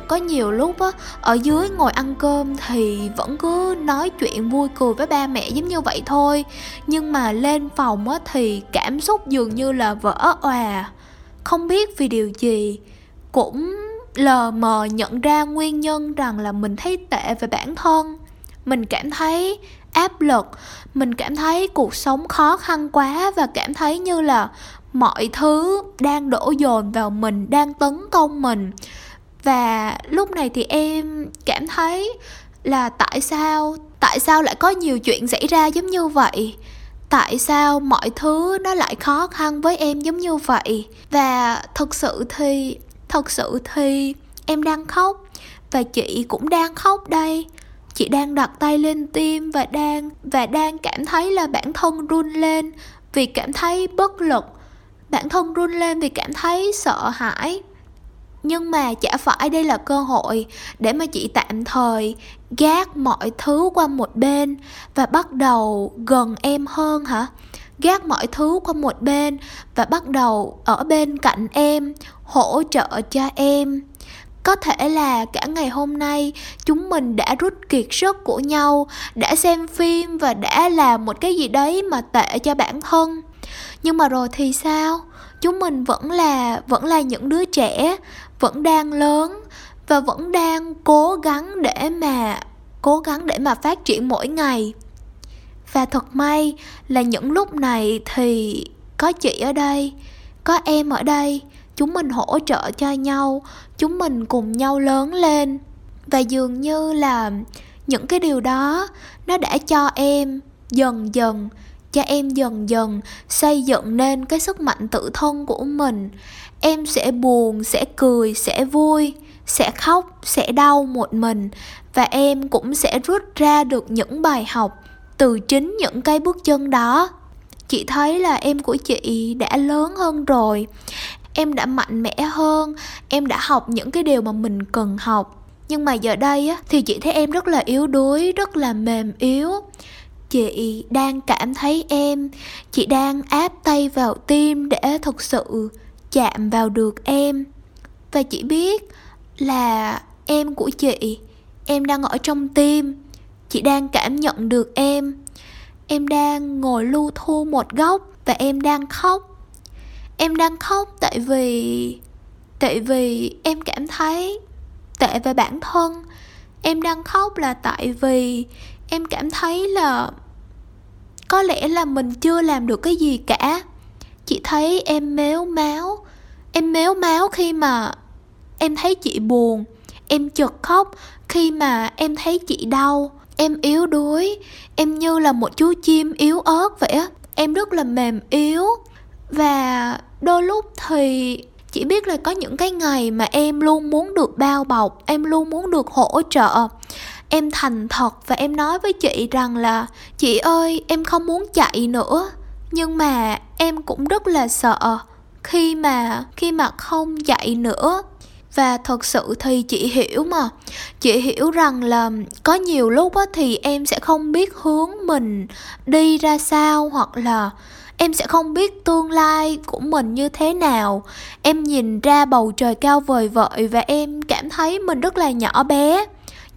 Có nhiều lúc á, ở dưới ngồi ăn cơm thì vẫn cứ nói chuyện vui cười với ba mẹ giống như vậy thôi. Nhưng mà lên phòng á thì cảm xúc dường như là vỡ òa. Không biết vì điều gì, cũng lờ mờ nhận ra nguyên nhân rằng là mình thấy tệ về bản thân. Mình cảm thấy áp lực, mình cảm thấy cuộc sống khó khăn quá và cảm thấy như là mọi thứ đang đổ dồn vào mình, đang tấn công mình. Và lúc này thì em cảm thấy là tại sao tại sao lại có nhiều chuyện xảy ra giống như vậy? Tại sao mọi thứ nó lại khó khăn với em giống như vậy? Và thực sự thì, thật sự thì em đang khóc, và chị cũng đang khóc đây. Chị đang đặt tay lên tim và đang và đang cảm thấy là bản thân run lên vì cảm thấy bất lực bản thân run lên vì cảm thấy sợ hãi. Nhưng mà chả phải đây là cơ hội để mà chị tạm thời gác mọi thứ qua một bên và bắt đầu gần em hơn hả? Gác mọi thứ qua một bên và bắt đầu ở bên cạnh em, hỗ trợ cho em. Có thể là cả ngày hôm nay chúng mình đã rút kiệt sức của nhau, đã xem phim và đã làm một cái gì đấy mà tệ cho bản thân nhưng mà rồi thì sao? Chúng mình vẫn là vẫn là những đứa trẻ, vẫn đang lớn và vẫn đang cố gắng để mà, cố gắng để mà phát triển mỗi ngày. Và thật may là những lúc này thì có chị ở đây, có em ở đây, chúng mình hỗ trợ cho nhau, chúng mình cùng nhau lớn lên. Và dường như là những cái điều đó nó đã cho em dần dần cho em dần dần xây dựng nên cái sức mạnh tự thân của mình. Em sẽ buồn, sẽ cười, sẽ vui, sẽ khóc, sẽ đau một mình. Và em cũng sẽ rút ra được những bài học từ chính những cái bước chân đó. Chị thấy là em của chị đã lớn hơn rồi. Em đã mạnh mẽ hơn. Em đã học những cái điều mà mình cần học. Nhưng mà giờ đây á, thì chị thấy em rất là yếu đuối, rất là mềm yếu chị đang cảm thấy em. Chị đang áp tay vào tim để thực sự chạm vào được em. Và chị biết là em của chị, em đang ở trong tim. Chị đang cảm nhận được em. Em đang ngồi lưu thu một góc và em đang khóc. Em đang khóc tại vì tại vì em cảm thấy tệ về bản thân. Em đang khóc là tại vì em cảm thấy là có lẽ là mình chưa làm được cái gì cả. Chị thấy em méo máu. Em méo máu khi mà em thấy chị buồn, em chợt khóc khi mà em thấy chị đau. Em yếu đuối, em như là một chú chim yếu ớt vậy á. Em rất là mềm yếu. Và đôi lúc thì chỉ biết là có những cái ngày mà em luôn muốn được bao bọc, em luôn muốn được hỗ trợ em thành thật và em nói với chị rằng là, chị ơi, em không muốn chạy nữa. Nhưng mà em cũng rất là sợ khi mà khi mà không chạy nữa. Và thật sự thì chị hiểu mà. Chị hiểu rằng là có nhiều lúc á thì em sẽ không biết hướng mình đi ra sao hoặc là em sẽ không biết tương lai của mình như thế nào. Em nhìn ra bầu trời cao vời vợi và em cảm thấy mình rất là nhỏ bé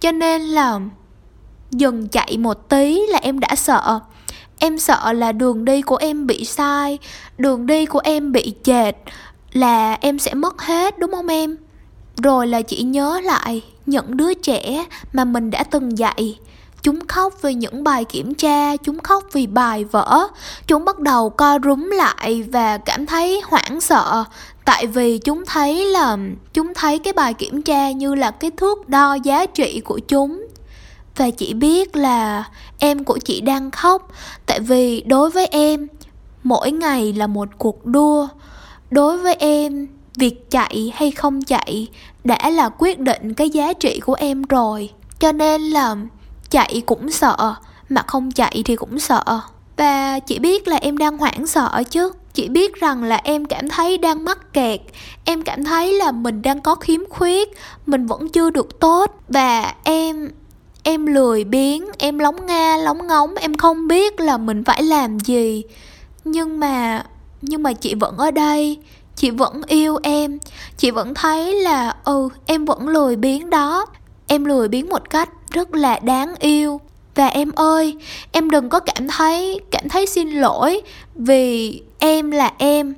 cho nên là dần chạy một tí là em đã sợ. Em sợ là đường đi của em bị sai, đường đi của em bị chệch là em sẽ mất hết, đúng không em? Rồi là chỉ nhớ lại những đứa trẻ mà mình đã từng dạy. Chúng khóc vì những bài kiểm tra, chúng khóc vì bài vỡ chúng bắt đầu co rúm lại và cảm thấy hoảng sợ tại vì chúng thấy là, chúng thấy cái bài kiểm tra như là cái thước đo giá trị của chúng. Và chị biết là em của chị đang khóc. Tại vì đối với em, mỗi ngày là một cuộc đua. Đối với em, việc chạy hay không chạy đã là quyết định cái giá trị của em rồi. Cho nên là chạy cũng sợ, mà không chạy thì cũng sợ. Và chị biết là em đang hoảng sợ chứ chị biết rằng là em cảm thấy đang mắc kẹt. Em cảm thấy là mình đang có khiếm khuyết, mình vẫn chưa được tốt. Và em em lười biếng, em lóng nga, lóng ngóng, em không biết là mình phải làm gì. Nhưng mà nhưng mà chị vẫn ở đây, chị vẫn yêu em. Chị vẫn thấy là ừ em vẫn lười biếng đó. Em lười biếng một cách rất là đáng yêu. Và em ơi, em đừng có cảm thấy cảm thấy xin lỗi vì em là em.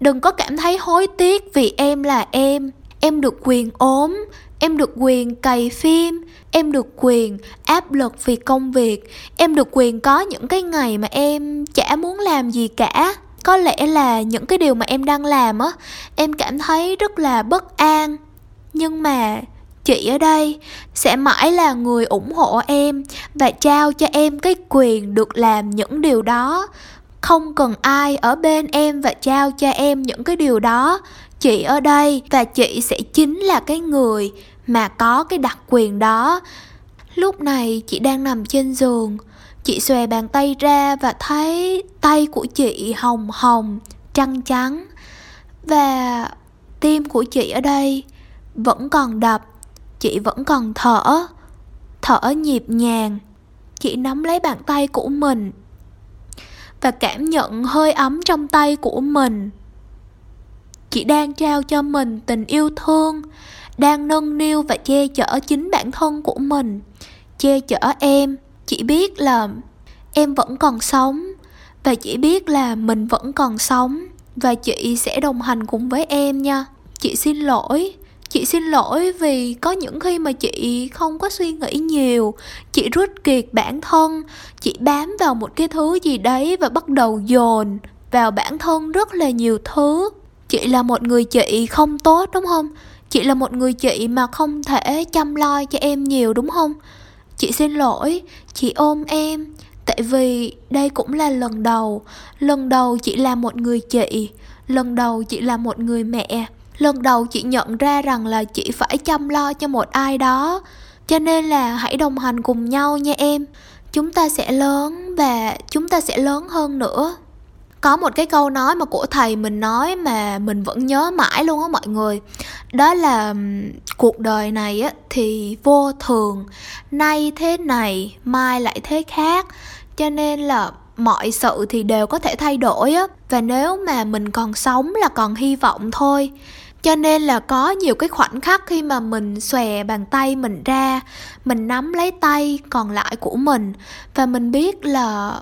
Đừng có cảm thấy hối tiếc vì em là em. Em được quyền ốm, em được quyền cày phim, em được quyền áp lực vì công việc, em được quyền có những cái ngày mà em chả muốn làm gì cả. Có lẽ là những cái điều mà em đang làm á, em cảm thấy rất là bất an. Nhưng mà chị ở đây sẽ mãi là người ủng hộ em và trao cho em cái quyền được làm những điều đó không cần ai ở bên em và trao cho em những cái điều đó. Chị ở đây và chị sẽ chính là cái người mà có cái đặc quyền đó. Lúc này chị đang nằm trên giường. Chị xòe bàn tay ra và thấy tay của chị hồng hồng, trắng trắng. Và tim của chị ở đây vẫn còn đập, chị vẫn còn thở thở nhịp nhàng. Chị nắm lấy bàn tay của mình và cảm nhận hơi ấm trong tay của mình. Chị đang trao cho mình tình yêu thương, đang nâng niu và che chở chính bản thân của mình. Che chở em, chị biết là em vẫn còn sống và chị biết là mình vẫn còn sống và chị sẽ đồng hành cùng với em nha. Chị xin lỗi chị xin lỗi vì có những khi mà chị không có suy nghĩ nhiều. Chị rút kiệt bản thân. Chị bám vào một cái thứ gì đấy và bắt đầu dồn vào bản thân rất là nhiều thứ. Chị là một người chị không tốt, đúng không? Chị là một người chị mà không thể chăm lo cho em nhiều, đúng không? Chị xin lỗi, chị ôm em. Tại vì đây cũng là lần đầu. Lần đầu chị là một người chị. Lần đầu chị là một người mẹ lần đầu chị nhận ra rằng là chị phải chăm lo cho một ai đó. Cho nên là hãy đồng hành cùng nhau nha em. Chúng ta sẽ lớn và chúng ta sẽ lớn hơn nữa. Có một cái câu nói mà của thầy mình nói mà mình vẫn nhớ mãi luôn á mọi người. Đó là cuộc đời này á thì vô thường. Nay thế này, mai lại thế khác. Cho nên là mọi sự thì đều có thể thay đổi á. Và nếu mà mình còn sống là còn hy vọng thôi cho nên là có nhiều cái khoảnh khắc khi mà mình xòe bàn tay mình ra, mình nắm lấy tay còn lại của mình. Và mình biết là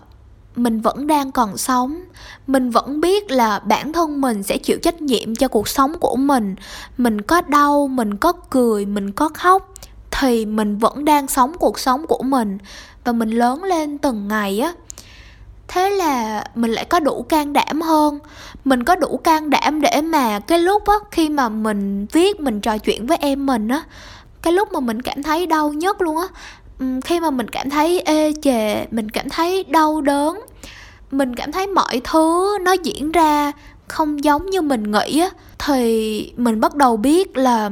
mình vẫn đang còn sống. Mình vẫn biết là bản thân mình sẽ chịu trách nhiệm cho cuộc sống của mình. Mình có đau, mình có cười, mình có khóc, thì mình vẫn đang sống cuộc sống của mình. Và mình lớn lên từng ngày á thế là mình lại có đủ can đảm hơn. Mình có đủ can đảm để mà cái lúc á, khi mà mình viết, mình trò chuyện với em mình á, cái lúc mà mình cảm thấy đau nhất luôn á. Khi mà mình cảm thấy ê chề, mình cảm thấy đau đớn, mình cảm thấy mọi thứ nó diễn ra không giống như mình nghĩ á, thì mình bắt đầu biết là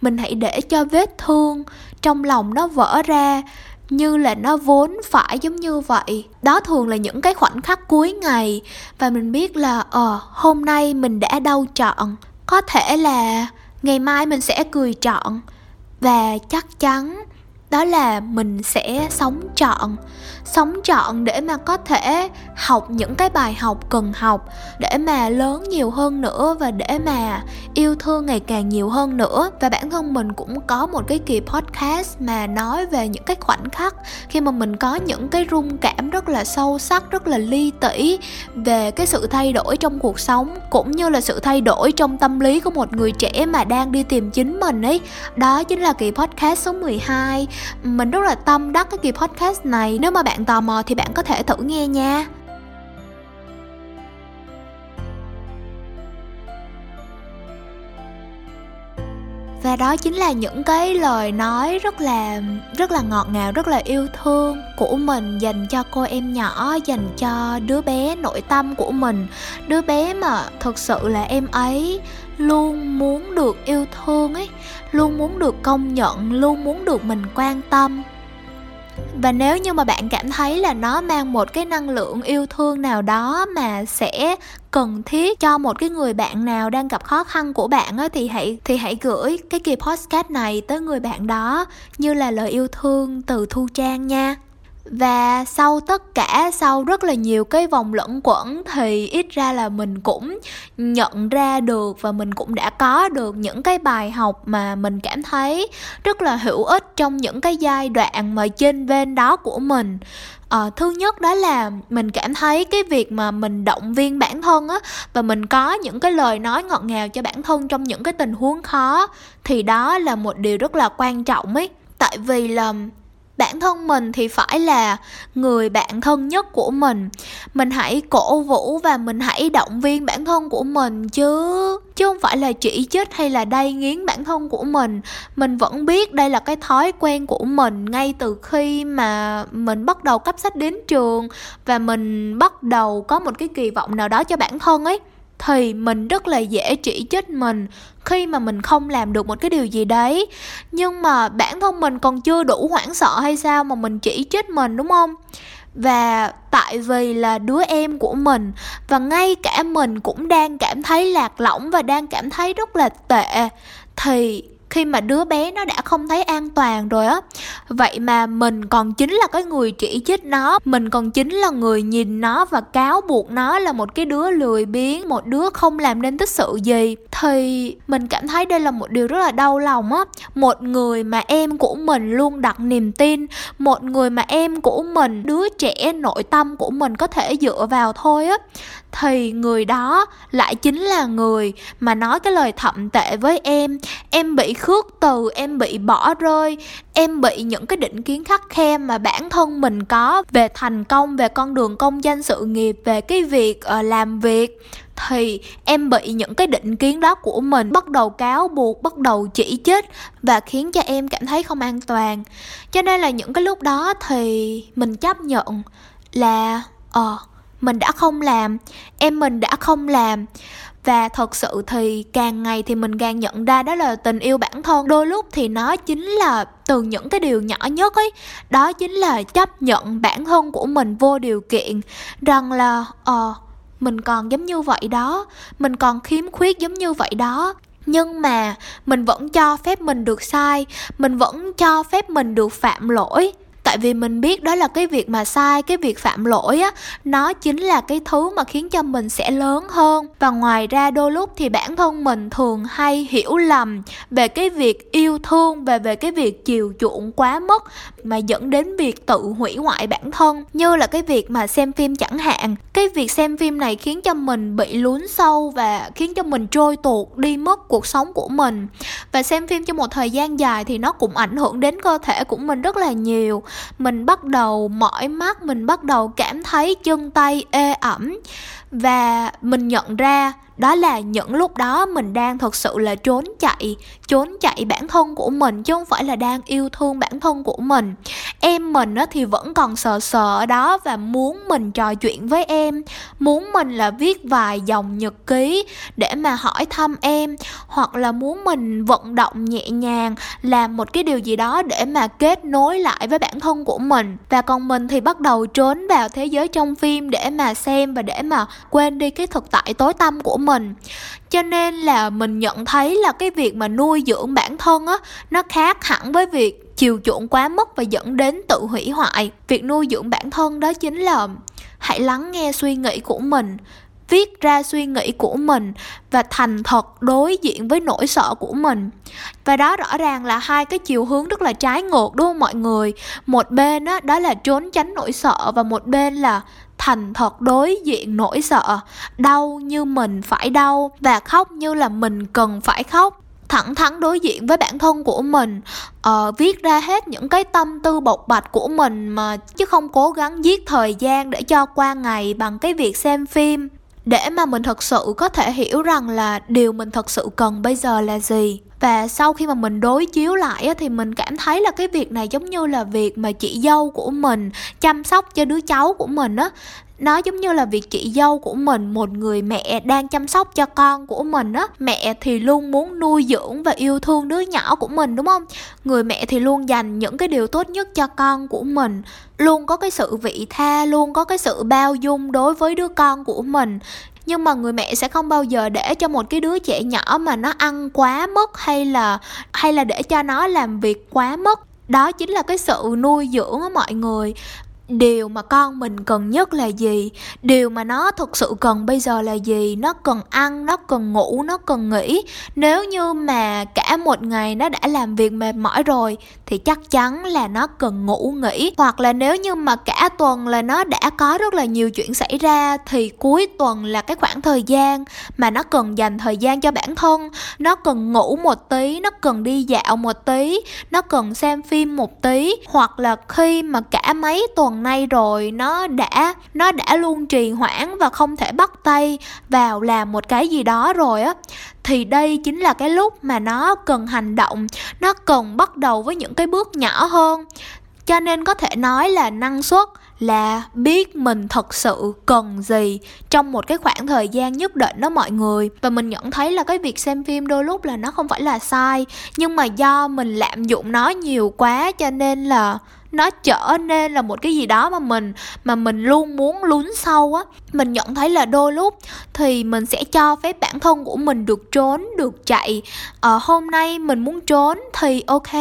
mình hãy để cho vết thương trong lòng nó vỡ ra như là nó vốn phải giống như vậy. Đó thường là những cái khoảnh khắc cuối ngày. Và mình biết là ờ hôm nay mình đã đau chọn có thể là ngày mai mình sẽ cười trọn. Và chắc chắn đó là mình sẽ sống trọn sống trọn để mà có thể học những cái bài học cần học, để mà lớn nhiều hơn nữa và để mà yêu thương ngày càng nhiều hơn nữa. Và bản thân mình cũng có một cái kỳ podcast mà nói về những cái khoảnh khắc khi mà mình có những cái rung cảm rất là sâu sắc, rất là ly tỉ về cái sự thay đổi trong cuộc sống, cũng như là sự thay đổi trong tâm lý của một người trẻ mà đang đi tìm chính mình ấy. Đó chính là kỳ podcast số 12 mình rất là tâm đắc cái kỳ podcast này. Nếu mà bạn bạn tò mò thì bạn có thể thử nghe nha. Và đó chính là những cái lời nói rất là rất là ngọt ngào, rất là yêu thương của mình, dành cho cô em nhỏ, dành cho đứa bé nội tâm của mình. Đứa bé mà thực sự là em ấy luôn muốn được yêu thương ấy, luôn muốn được công nhận, luôn muốn được mình quan tâm và nếu như mà bạn cảm thấy là nó mang một cái năng lượng yêu thương nào đó mà sẽ cần thiết cho một cái người bạn nào đang gặp khó khăn của bạn á, thì hãy thì hãy gửi cái kỳ podcast này tới người bạn đó như là lời yêu thương từ thu trang nha và sau tất cả sau rất là nhiều cái vòng lẫn quẩn thì ít ra là mình cũng nhận ra được và mình cũng đã có được những cái bài học mà mình cảm thấy rất là hữu ích trong những cái giai đoạn mà trên bên đó của mình. À, thứ nhất đó là mình cảm thấy cái việc mà mình động viên bản thân á và mình có những cái lời nói ngọt ngào cho bản thân trong những cái tình huống khó thì đó là một điều rất là quan trọng ấy. Tại vì là bản thân mình thì phải là người bạn thân nhất của mình. Mình hãy cổ vũ và mình hãy động viên bản thân của mình chứ chứ không phải là chỉ trích hay là đay nghiến bản thân của mình. Mình vẫn biết đây là cái thói quen của mình ngay từ khi mà mình bắt đầu cấp sách đến trường và mình bắt đầu có một cái kỳ vọng nào đó cho bản thân ấy thì mình rất là dễ chỉ trích mình khi mà mình không làm được một cái điều gì đấy. Nhưng mà bản thân mình còn chưa đủ hoảng sợ hay sao mà mình chỉ trích mình, đúng không? Và tại vì là đứa em của mình và ngay cả mình cũng đang cảm thấy lạc lõng và đang cảm thấy rất là tệ, thì khi mà đứa bé nó đã không thấy an toàn rồi á. Vậy mà mình còn chính là cái người chỉ trích nó, mình còn chính là người nhìn nó và cáo buộc nó là một cái đứa lười biếng, một đứa không làm nên tích sự gì. Thì mình cảm thấy đây là một điều rất là đau lòng á. Một người mà em của mình luôn đặt niềm tin, một người mà em của mình, đứa trẻ nội tâm của mình có thể dựa vào thôi á thì người đó lại chính là người mà nói cái lời thậm tệ với em. Em bị khước từ, em bị bỏ rơi, em bị những cái định kiến khắc khe mà bản thân mình có về thành công, về con đường công danh sự nghiệp, về cái việc ờ, làm việc. Thì em bị những cái định kiến đó của mình bắt đầu cáo buộc, bắt đầu chỉ trích và khiến cho em cảm thấy không an toàn. Cho nên là những cái lúc đó thì mình chấp nhận là ờ mình đã không làm em mình đã không làm. Và thật sự thì càng ngày thì mình càng nhận ra đó là tình yêu bản thân. Đôi lúc thì nó chính là từ những cái điều nhỏ nhất ấy. Đó chính là chấp nhận bản thân của mình vô điều kiện. Rằng là ờ uh, mình còn giống như vậy đó. Mình còn khiếm khuyết giống như vậy đó. Nhưng mà mình vẫn cho phép mình được sai. Mình vẫn cho phép mình được phạm lỗi tại vì mình biết đó là cái việc mà sai, cái việc phạm lỗi á, nó chính là cái thứ mà khiến cho mình sẽ lớn hơn. Và ngoài ra đôi lúc thì bản thân mình thường hay hiểu lầm về cái việc yêu thương và về cái việc chiều chuộng quá mức mà dẫn đến việc tự hủy hoại bản thân. Như là cái việc mà xem phim chẳng hạn. Cái việc xem phim này khiến cho mình bị lún sâu và khiến cho mình trôi tuột đi mất cuộc sống của mình. Và xem phim trong một thời gian dài thì nó cũng ảnh hưởng đến cơ thể của mình rất là nhiều mình bắt đầu mỏi mắt, mình bắt đầu cảm thấy chân tay ê ẩm. Và mình nhận ra đó là những lúc đó mình đang thật sự là trốn chạy trốn chạy bản thân của mình chứ không phải là đang yêu thương bản thân của mình. Em mình á, thì vẫn còn sợ sợ ở đó và muốn mình trò chuyện với em muốn mình là viết vài dòng nhật ký để mà hỏi thăm em hoặc là muốn mình vận động nhẹ nhàng làm một cái điều gì đó để mà kết nối lại với bản thân của mình. Và còn mình thì bắt đầu trốn vào thế giới trong phim để mà xem và để mà quên đi cái thực tại tối tăm của mình cho nên là mình nhận thấy là cái việc mà nuôi dưỡng bản thân á nó khác hẳn với việc chiều chuộng quá mức và dẫn đến tự hủy hoại. Việc nuôi dưỡng bản thân đó chính là hãy lắng nghe suy nghĩ của mình viết ra suy nghĩ của mình và thành thật đối diện với nỗi sợ của mình. Và đó rõ ràng là hai cái chiều hướng rất là trái ngược đúng không mọi người? Một bên đó, đó là trốn tránh nỗi sợ và một bên là thành thật đối diện nỗi sợ. Đau như mình phải đau và khóc như là mình cần phải khóc. Thẳng thắn đối diện với bản thân của mình uh, viết ra hết những cái tâm tư bộc bạch của mình mà chứ không cố gắng giết thời gian để cho qua ngày bằng cái việc xem phim. Để mà mình thật sự có thể hiểu rằng là điều mình thật sự cần bây giờ là gì và sau khi mà mình đối chiếu lại á, thì mình cảm thấy là cái việc này giống như là việc mà chị dâu của mình chăm sóc cho đứa cháu của mình á. Nó giống như là việc chị dâu của mình một người mẹ đang chăm sóc cho con của mình á. Mẹ thì luôn muốn nuôi dưỡng và yêu thương đứa nhỏ của mình đúng không? Người mẹ thì luôn dành những cái điều tốt nhất cho con của mình. Luôn có cái sự vị tha luôn có cái sự bao dung đối với đứa con của mình nhưng mà người mẹ sẽ không bao giờ để cho một cái đứa trẻ nhỏ mà nó ăn quá mức hay là hay là để cho nó làm việc quá mức. Đó chính là cái sự nuôi dưỡng á mọi người điều mà con mình cần nhất là gì? Điều mà nó thực sự cần bây giờ là gì? Nó cần ăn, nó cần ngủ, nó cần nghỉ. Nếu như mà cả một ngày nó đã làm việc mệt mỏi rồi, thì chắc chắn là nó cần ngủ, nghỉ. Hoặc là nếu như mà cả tuần là nó đã có rất là nhiều chuyện xảy ra, thì cuối tuần là cái khoảng thời gian mà nó cần dành thời gian cho bản thân. Nó cần ngủ một tí, nó cần đi dạo một tí, nó cần xem phim một tí. Hoặc là khi mà cả mấy tuần nay rồi, nó đã nó đã luôn trì hoãn và không thể bắt tay vào làm một cái gì đó rồi á. Thì đây chính là cái lúc mà nó cần hành động, nó cần bắt đầu với những cái bước nhỏ hơn. Cho nên có thể nói là năng suất là biết mình thật sự cần gì trong một cái khoảng thời gian nhất định đó mọi người. Và mình nhận thấy là cái việc xem phim đôi lúc là nó không phải là sai, nhưng mà do mình lạm dụng nó nhiều quá cho nên là nó trở nên là một cái gì đó mà mình mà mình luôn muốn lún sâu á. Mình nhận thấy là đôi lúc thì mình sẽ cho phép bản thân của mình được trốn được chạy. Ờ, hôm nay mình muốn trốn thì ok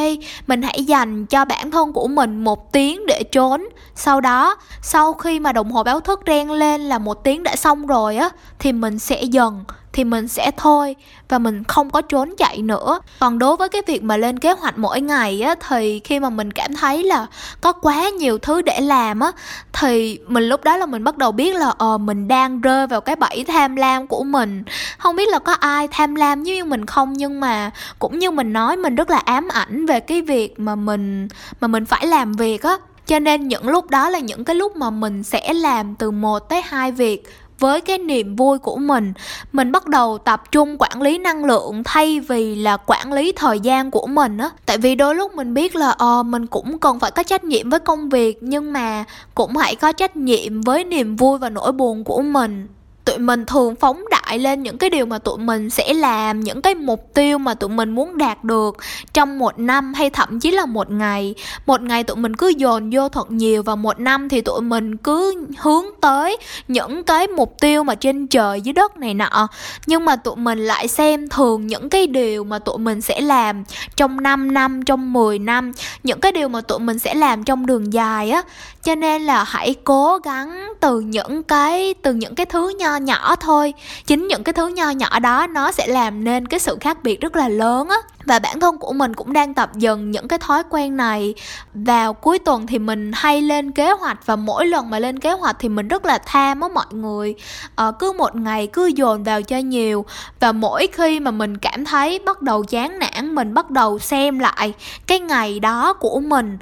mình hãy dành cho bản thân của mình một tiếng để trốn. Sau đó sau khi mà đồng hồ báo thức reng lên là một tiếng đã xong rồi á thì mình sẽ dần thì mình sẽ thôi và mình không có trốn chạy nữa. Còn đối với cái việc mà lên kế hoạch mỗi ngày á, thì khi mà mình cảm thấy là có quá nhiều thứ để làm á, thì mình lúc đó là mình bắt đầu biết là ờ mình đang rơi vào cái bẫy tham lam của mình. Không biết là có ai tham lam như mình không, nhưng mà cũng như mình nói, mình rất là ám ảnh về cái việc mà mình mà mình phải làm việc á. Cho nên những lúc đó là những cái lúc mà mình sẽ làm từ một tới hai việc với cái niềm vui của mình. Mình bắt đầu tập trung quản lý năng lượng thay vì là quản lý thời gian của mình á. Tại vì đôi lúc mình biết là ờ mình cũng cần phải có trách nhiệm với công việc, nhưng mà cũng hãy có trách nhiệm với niềm vui và nỗi buồn của mình. Tụi mình thường phóng đại lại lên những cái điều mà tụi mình sẽ làm, những cái mục tiêu mà tụi mình muốn đạt được trong một năm hay thậm chí là một ngày. Một ngày tụi mình cứ dồn vô thật nhiều và một năm thì tụi mình cứ hướng tới những cái mục tiêu mà trên trời, dưới đất này nọ. Nhưng mà tụi mình lại xem thường những cái điều mà tụi mình sẽ làm trong 5 năm, trong 10 năm, những cái điều mà tụi mình sẽ làm trong đường dài á. Cho nên là hãy cố gắng từ những cái, từ những cái thứ nho nhỏ thôi. Chính những cái thứ nho nhỏ đó nó sẽ làm nên cái sự khác biệt rất là lớn á. Và bản thân của mình cũng đang tập dần những cái thói quen này. Vào cuối tuần thì mình hay lên kế hoạch và mỗi lần mà lên kế hoạch thì mình rất là tham á mọi người. Ờ, cứ một ngày cứ dồn vào cho nhiều. Và mỗi khi mà mình cảm thấy bắt đầu chán nản mình bắt đầu xem lại cái ngày đó của mình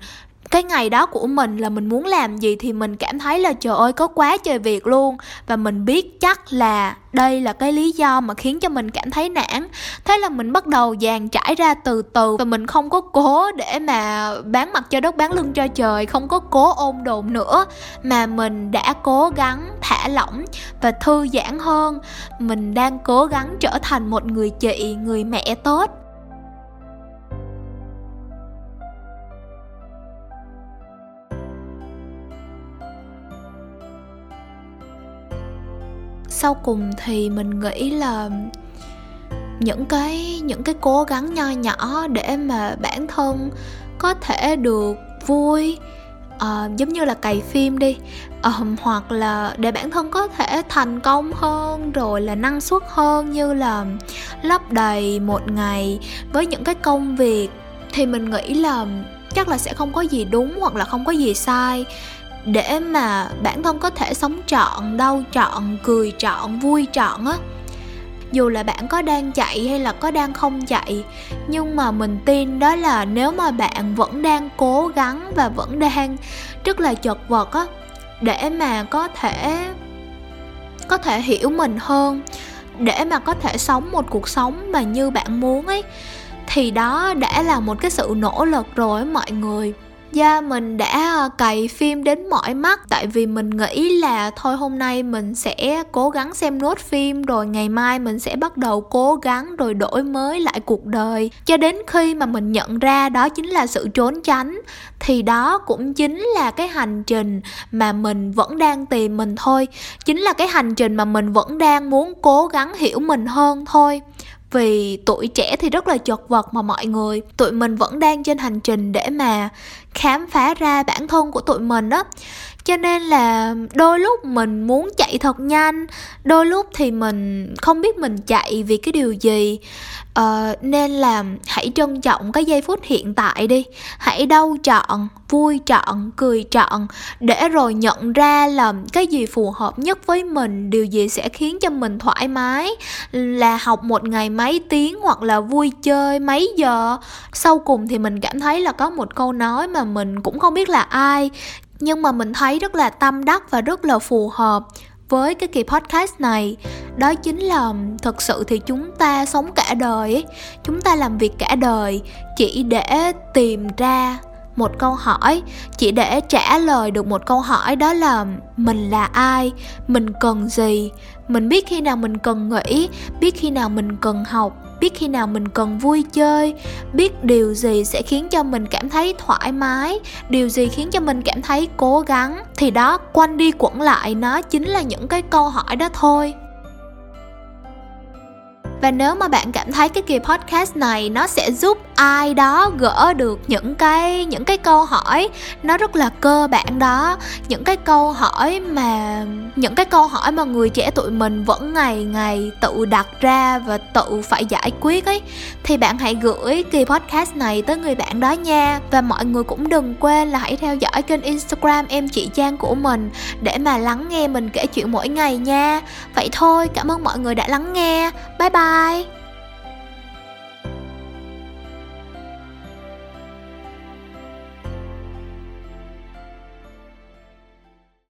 cái ngày đó của mình là mình muốn làm gì thì mình cảm thấy là trời ơi, có quá trời việc luôn. Và mình biết chắc là đây là cái lý do mà khiến cho mình cảm thấy nản. Thế là mình bắt đầu dàn trải ra từ từ. Và mình không có cố để mà bán mặt cho đất, bán lưng cho trời, không có cố ôm đồn nữa. Mà mình đã cố gắng thả lỏng và thư giãn hơn. Mình đang cố gắng trở thành một người chị, người mẹ tốt. Sau cùng thì mình nghĩ là những cái những cái cố gắng nho nhỏ để mà bản thân có thể được vui uh, giống như là cày phim đi um, hoặc là để bản thân có thể thành công hơn rồi là năng suất hơn như là lấp đầy một ngày với những cái công việc thì mình nghĩ là chắc là sẽ không có gì đúng hoặc là không có gì sai để mà bản thân có thể sống trọn, đau trọn, cười trọn, vui trọn á. Dù là bạn có đang chạy hay là có đang không chạy, nhưng mà mình tin đó là nếu mà bạn vẫn đang cố gắng và vẫn đang rất là chật vật á, để mà có thể có thể hiểu mình hơn, để mà có thể sống một cuộc sống mà như bạn muốn ấy, thì đó đã là một cái sự nỗ lực rồi mọi người. Dạ mình đã ờ, cày phim đến mỏi mắt. Tại vì mình nghĩ là thôi hôm nay mình sẽ cố gắng xem nốt phim, Rồi ngày mai mình sẽ bắt đầu cố gắng rồi đổi mới lại cuộc đời. Cho đến khi mà mình nhận ra đó chính là sự trốn tránh, Thì đó cũng chính là cái hành trình mà mình vẫn đang tìm mình thôi. Chính là cái hành trình mà mình vẫn đang muốn cố gắng hiểu mình hơn thôi vì tuổi trẻ thì rất là chật vật mà mọi người, tụi mình vẫn đang trên hành trình để mà khám phá ra bản thân của tụi mình á cho nên là đôi lúc mình muốn chạy thật nhanh đôi lúc thì mình không biết mình chạy vì cái điều gì. Ờ, nên là hãy trân trọng cái giây phút hiện tại đi. Hãy đau trọn vui trọn cười trọn để rồi nhận ra là cái gì phù hợp nhất với mình điều gì sẽ khiến cho mình thoải mái. Là học một ngày mấy tiếng hoặc là vui chơi mấy giờ. Sau cùng thì mình cảm thấy là có một câu nói mà mình cũng không biết là ai nhưng mà mình thấy rất là tâm đắc và rất là phù hợp với cái kỳ podcast này. Đó chính là, thật sự thì chúng ta sống cả đời ấy. Chúng ta làm việc cả đời chỉ để tìm ra một câu hỏi. Chỉ để trả lời được một câu hỏi đó là, mình là ai? Mình cần gì? Mình biết khi nào mình cần nghỉ, biết khi nào mình cần học, biết khi nào mình cần vui chơi, biết điều gì sẽ khiến cho mình cảm thấy thoải mái, điều gì khiến cho mình cảm thấy cố gắng. Thì đó, quanh đi quẩn lại, nó chính là những cái câu hỏi đó thôi và nếu mà bạn cảm thấy cái kỳ podcast này nó sẽ giúp ai đó gỡ được những cái những cái câu hỏi nó rất là cơ bản đó, những cái câu hỏi mà, những cái câu hỏi mà người trẻ tụi mình vẫn ngày ngày tự đặt ra và tự phải giải quyết ấy, thì bạn hãy gửi kỳ podcast này tới người bạn đó nha. Và mọi người cũng đừng quên là hãy theo dõi kênh instagram em chị trang của mình để mà lắng nghe mình kể chuyện mỗi ngày nha. Vậy thôi, cảm ơn mọi người đã lắng nghe. Bye bye